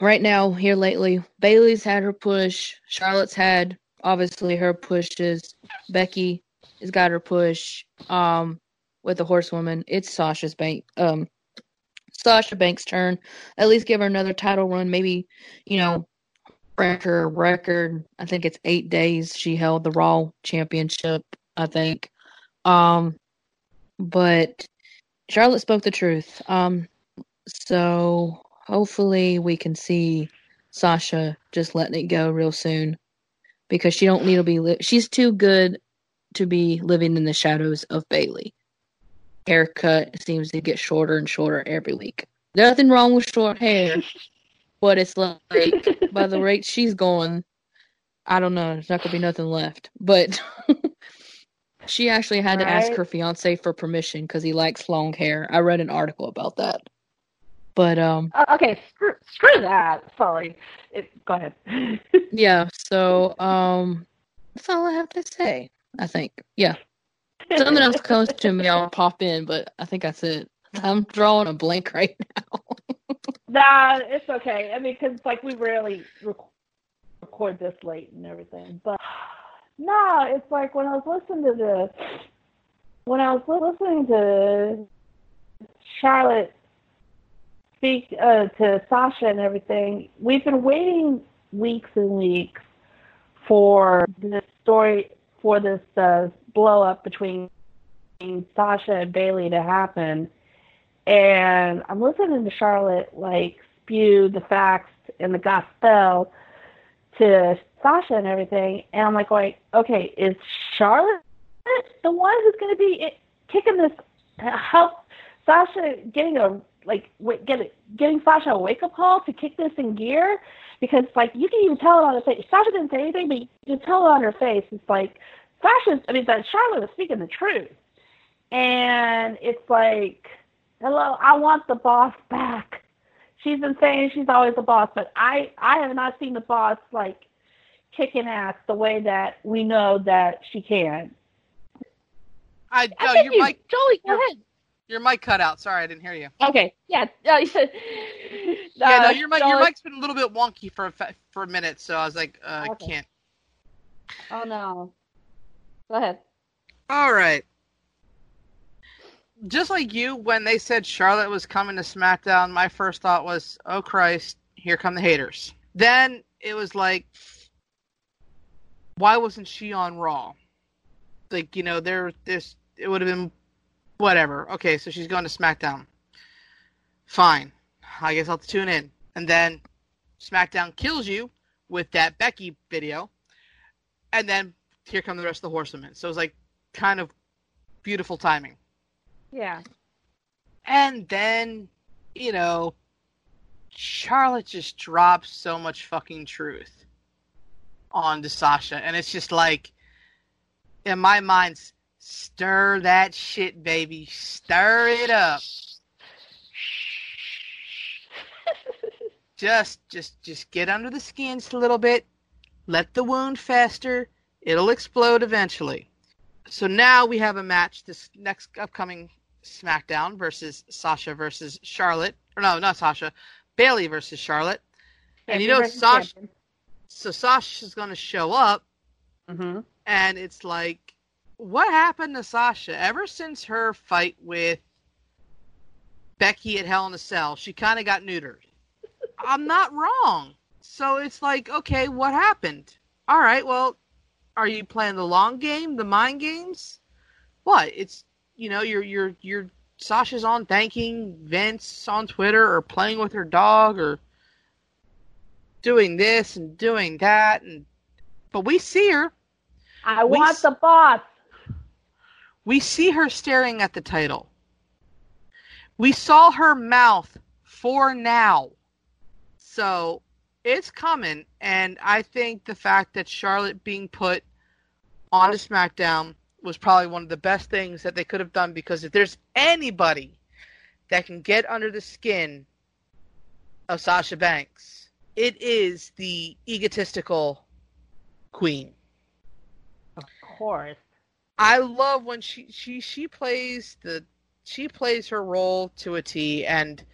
right now here lately, Bayley's had her push. Charlotte's had obviously her pushes. Becky has got her push. Um, with the horsewoman, it's Sasha's bank. Um, Sasha Banks' turn. At least give her another title run. Maybe, you know, break her record. I think it's eight days she held the Raw Championship. I think. Um, but Charlotte spoke the truth. Um, so hopefully we can see Sasha just letting it go real soon because she don't need to be. Li- she's too good to be living in the shadows of Bayley. Haircut seems to get shorter and shorter every week. Nothing wrong with short hair, but it's like by the rate she's going, I don't know. There's not gonna be nothing left. But she actually had to ask her fiance for permission because he likes long hair. I read an article about that. But um, Uh, okay, screw, screw that. Sorry. It, go ahead. yeah. So um, that's all I have to say. I think. Yeah. Something else comes to me, I'll pop in. But I think that's it. I'm drawing a blank right now. Nah, it's okay. I mean, because like we rarely rec- record this late and everything. But no, it's like when I was listening to the when I was listening to Charlotte speak uh, to Sasha and everything. We've been waiting weeks and weeks for this story for this uh, blow up between Sasha and Bayley to happen. And I'm listening to Charlotte like spew the facts and the gospel to Sasha and everything, and I'm like going, okay, is Charlotte the one who's going to be kicking this help Sasha getting a like get it, getting Sasha a wake up call to kick this in gear? Because like you can even tell it on her face. Sasha didn't say anything, but you can tell it on her face. It's like Sasha's. I mean, that Charlotte is speaking the truth, and it's like, hello, I want the boss back. She's been saying she's always the boss, but I I have not seen the boss like kicking ass the way that we know that she can. I I no, think your you, mic Jolie, go your- ahead. your mic cut out. Sorry, I didn't hear you. Okay, yeah, uh, you said, yeah, no, uh, your mic—your mic's been a little bit wonky for a for a minute, so I was like, uh, I can't. Oh no. Go ahead. All right. Just like you, when they said Charlotte was coming to SmackDown, my first thought was, "Oh Christ, here come the haters." Then it was like, why wasn't she on Raw? Like, you know, there, this, it would have been whatever. Okay, so she's going to SmackDown. Fine. I guess I'll tune in. And then SmackDown kills you with that Becky video. And then here come the rest of the horsemen. So it was like kind of beautiful timing. Yeah. And then, you know, Charlotte just drops so much fucking truth onto Sasha. And it's just like, in my mind, stir that shit, baby. Stir it up. just, just, just get under the skin a little bit. Let the wound fester. It'll explode eventually. So now we have a match this next upcoming SmackDown versus Sasha versus Charlotte. Or no, not Sasha. Bayley versus Charlotte. And you know Sasha so Sasha's going to show up mm-hmm. and it's like what happened to Sasha ever since her fight with Becky at Hell in a Cell? She kind of got neutered. I'm not wrong. So it's like, okay, what happened? All right, well, are you playing the long game, the mind games? What? It's you know, you're you're you're Sasha's on thanking Vince on Twitter or playing with her dog or doing this and doing that and but we see her. I we want the boss. We see her staring at the title. We saw her mouth for now. So it's coming and I think the fact that Charlotte being put on a SmackDown was probably one of the best things that they could have done because if there's anybody that can get under the skin of Sasha Banks, it is the egotistical queen. Of course. I love when she she she plays the she plays her role to a T and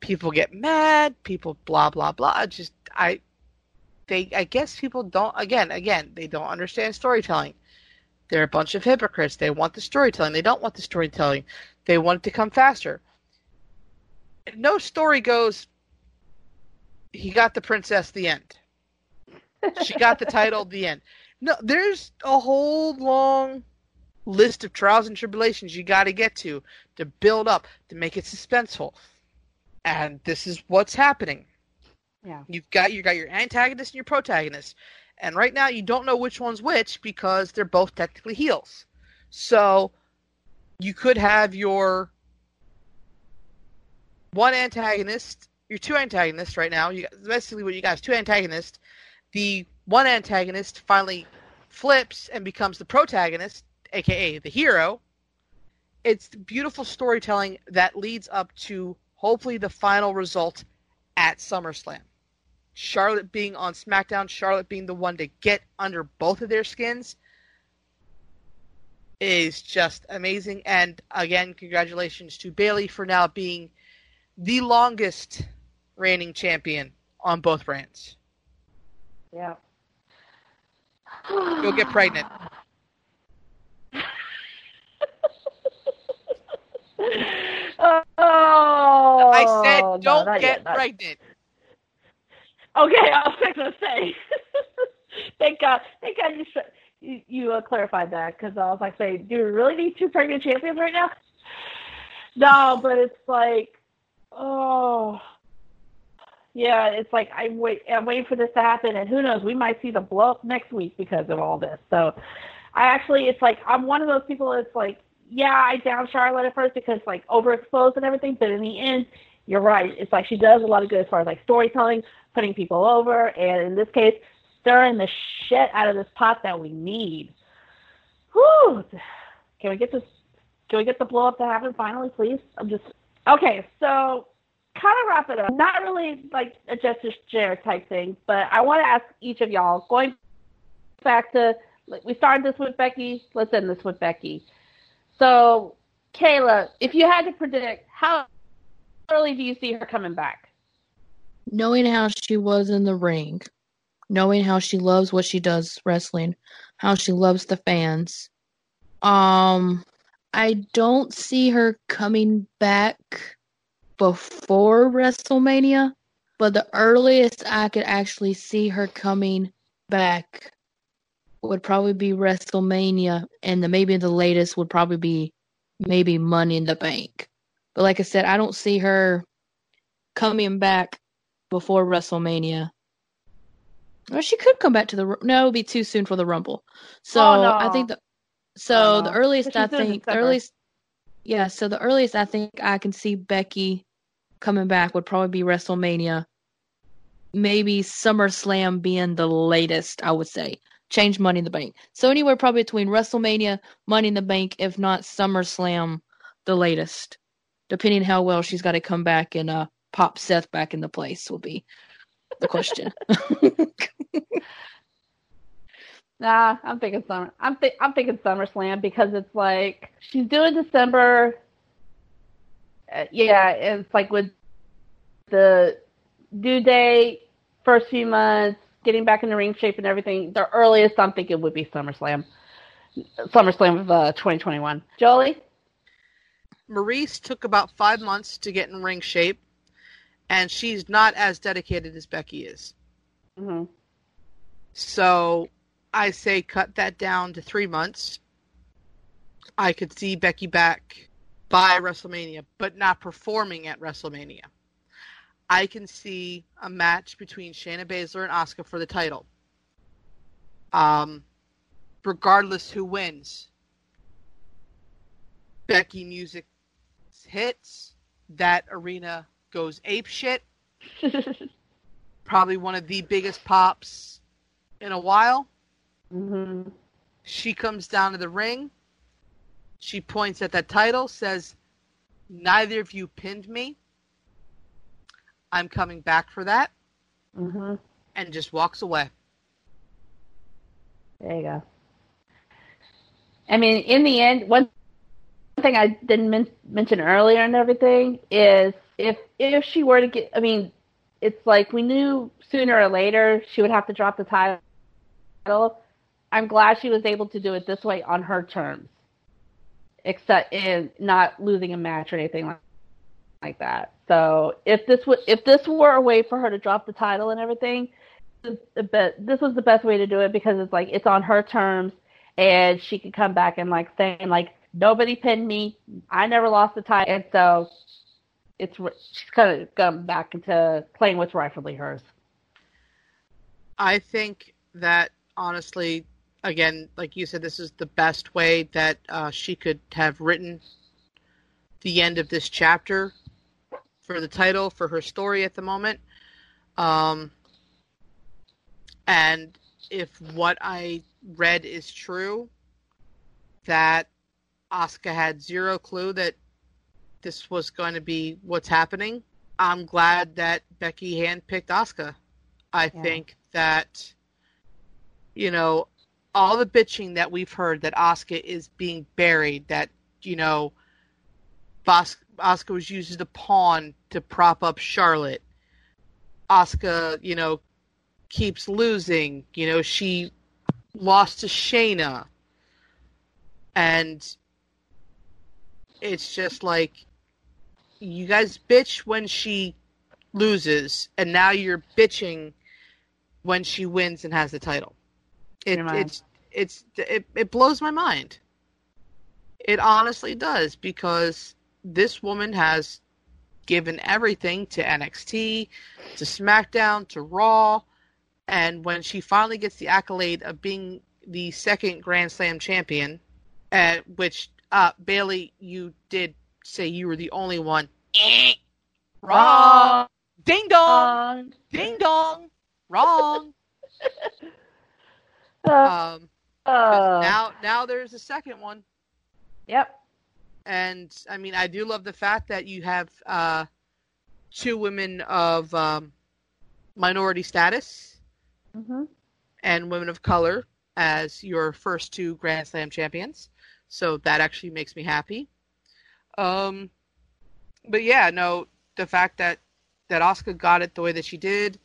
people get mad, people blah blah blah. Just I they I guess people don't again again they don't understand storytelling. They're a bunch of hypocrites. They want the storytelling. They don't want the storytelling. They want it to come faster. No story goes. He got the princess. The end. She got the title. The end. No, there's a whole long list of trials and tribulations you got to get to to build up to make it suspenseful. And this is what's happening. Yeah. You've got you got your antagonist and your protagonist. And right now you don't know which one's which because they're both technically heels. So you could have your one antagonist, your two antagonists right now. You basically what you got is two antagonists. The one antagonist finally flips and becomes the protagonist, aka the hero. It's beautiful storytelling that leads up to hopefully the final result at SummerSlam. Charlotte being on SmackDown, Charlotte being the one to get under both of their skins is just amazing. And again, congratulations to Bayley for now being the longest reigning champion on both brands. Yeah. You'll get pregnant. oh, I said don't no, get yet, pregnant. Okay, I was going to say. thank God, thank God you you, you uh, clarified that because I was like, say, do we really need two pregnant champions right now? No, but it's like, oh, yeah, it's like I wait, I'm waiting for this to happen, and who knows, we might see the blow up next week because of all this. So, I actually, it's like I'm one of those people. It's like, yeah, I down Charlotte at first because like overexposed and everything, but in the end, you're right. It's like she does a lot of good as far as like storytelling, putting people over, and in this case, stirring the shit out of this pot that we need. Whew. Can we get this? Can we get the blow up to happen finally, please? I'm just okay. So, kind of wrap it up. Not really like a justice chair type thing, but I want to ask each of y'all. Going back to like, we started this with Becky. Let's end this with Becky. So, Kayla, if you had to predict, how early do you see her coming back? knowing how she was in the ring, knowing how she loves what she does wrestling, how she loves the fans. Um I don't see her coming back before WrestleMania. but the earliest I could actually see her coming back would probably be WrestleMania, and the maybe the latest would probably be maybe Money in the Bank. But like I said, I don't see her coming back before WrestleMania. Well, she could come back to the no, it'd be too soon for the Rumble. So Oh, no. I think the so Oh, the earliest I think the earliest yeah, so the earliest I think I can see Becky coming back would probably be WrestleMania. Maybe SummerSlam being the latest, I would say. Change Money in the Bank. So anywhere probably between WrestleMania, Money in the Bank, if not SummerSlam, the latest. Depending how well she's got to come back and uh pop Seth back into place will be the question. Nah, I'm thinking summer. I'm th- I'm thinking SummerSlam because it's like she's doing December. Uh, yeah, it's like with the due date, first few months, getting back in the ring shape and everything. The earliest I'm thinking would be SummerSlam. SummerSlam of uh, 2021. Jolie. Maurice took about five months to get in ring shape, and she's not as dedicated as Becky is. hmm So I say cut that down to three months. I could see Becky back by WrestleMania, but not performing at WrestleMania. I can see a match between Shayna Baszler and Asuka for the title. Um, regardless who wins, Becky music hits, that arena goes ape shit. Probably one of the biggest pops in a while. hmm She comes down to the ring. She points at that title, says, Neither of you pinned me. I'm coming back for that, hmm and just walks away. There you go. I mean, in the end, one thing I didn't men- mention earlier and everything is if if she were to get, I mean, it's like we knew sooner or later she would have to drop the title. I'm glad she was able to do it this way on her terms, except in not losing a match or anything like like that. So if this would if this were a way for her to drop the title and everything, but this was the best way to do it because it's like it's on her terms and she could come back and like saying like nobody pinned me. I never lost the title. And so it's she's kind of come back into playing what's rightfully hers. I think that honestly, again, like you said, this is the best way that uh, she could have written the end of this chapter for the title for her story at the moment. Um, and if what I read is true, that Asuka had zero clue that this was going to be what's happening. I'm glad that Becky handpicked Asuka. I Yeah. think that, you know, all the bitching that we've heard that Asuka is being buried, that, you know, Bos- Asuka was used as a pawn to prop up Charlotte. Asuka, you know, keeps losing. You know, she lost to Shayna. And it's just like you guys bitch when she loses, and now you're bitching when she wins and has the title. It, it's it's it, it blows my mind. It honestly does because this woman has given everything to NXT, to SmackDown, to Raw, and when she finally gets the accolade of being the second Grand Slam champion, uh, which uh, Bayley, you did say you were the only one. Wrong. Ding dong. Ding dong. Wrong. uh, Um, uh, now, now there's a second one, yep and I mean, I do love the fact that you have uh, two women of um, minority status hmm and women of color as your first two Grand Slam champions. So that actually makes me happy. Um, but yeah, no, the fact that that Asuka got it the way that she did,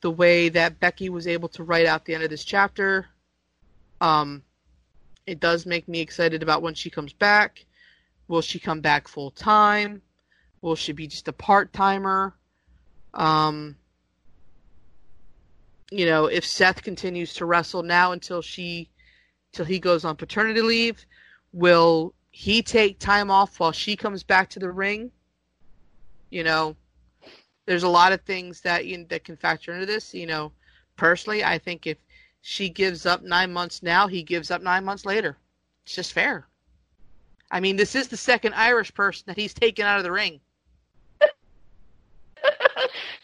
the way that Becky was able to write out the end of this chapter, um, it does make me excited about when she comes back. Will she come back full time? Will she be just a part timer? Um, you know, if Seth continues to wrestle now until she, till he goes on paternity leave, will he take time off while she comes back to the ring? You know, there's a lot of things that you that can factor into this. You know, personally, I think if she gives up nine months now, he gives up nine months later. It's just fair. I mean, this is the second Irish person that he's taken out of the ring.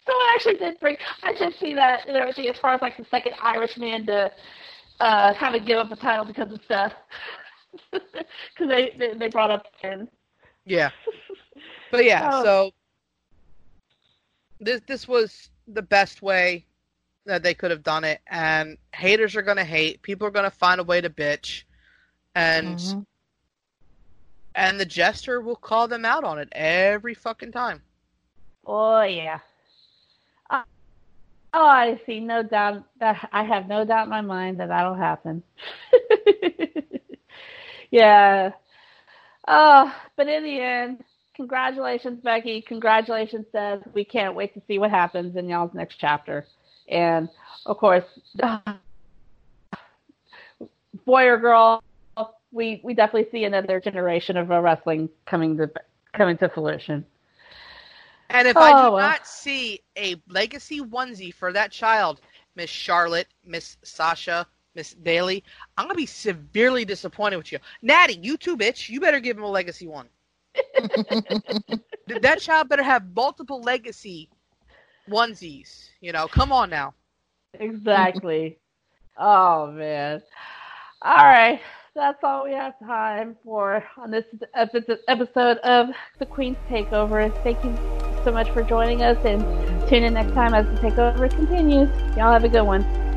Someone actually did bring. I did see that and everything as far as like the second Irish man to uh, kind of give up a title because of Seth. Because they, they they brought up Finn. Yeah, but yeah, Oh. so this this was the best way that they could have done it, and haters are gonna hate. People are gonna find a way to bitch, and Mhm. And the jester will call them out on it every fucking time. Oh yeah. Uh, oh, I see. No doubt that I have no doubt in my mind that that'll happen. yeah. Oh, but in the end, congratulations, Becky. Congratulations, Seth. We can't wait to see what happens in y'all's next chapter. And of course, boy or girl, we we definitely see another generation of wrestling coming to coming to fruition. And if I oh, do Oh, well. not see a legacy onesie for that child, Miss Charlotte, Miss Sasha, Miss Bayley, I'm gonna be severely disappointed with you. Natty, you too, bitch. You better give him a legacy one. Th- that child better have multiple legacy onesies. You know, come on now. Exactly. oh man. All right. That's all we have time for on this episode of the Queen's Takeover. Thank you so much for joining us and tune in next time as the takeover continues. Y'all have a good one.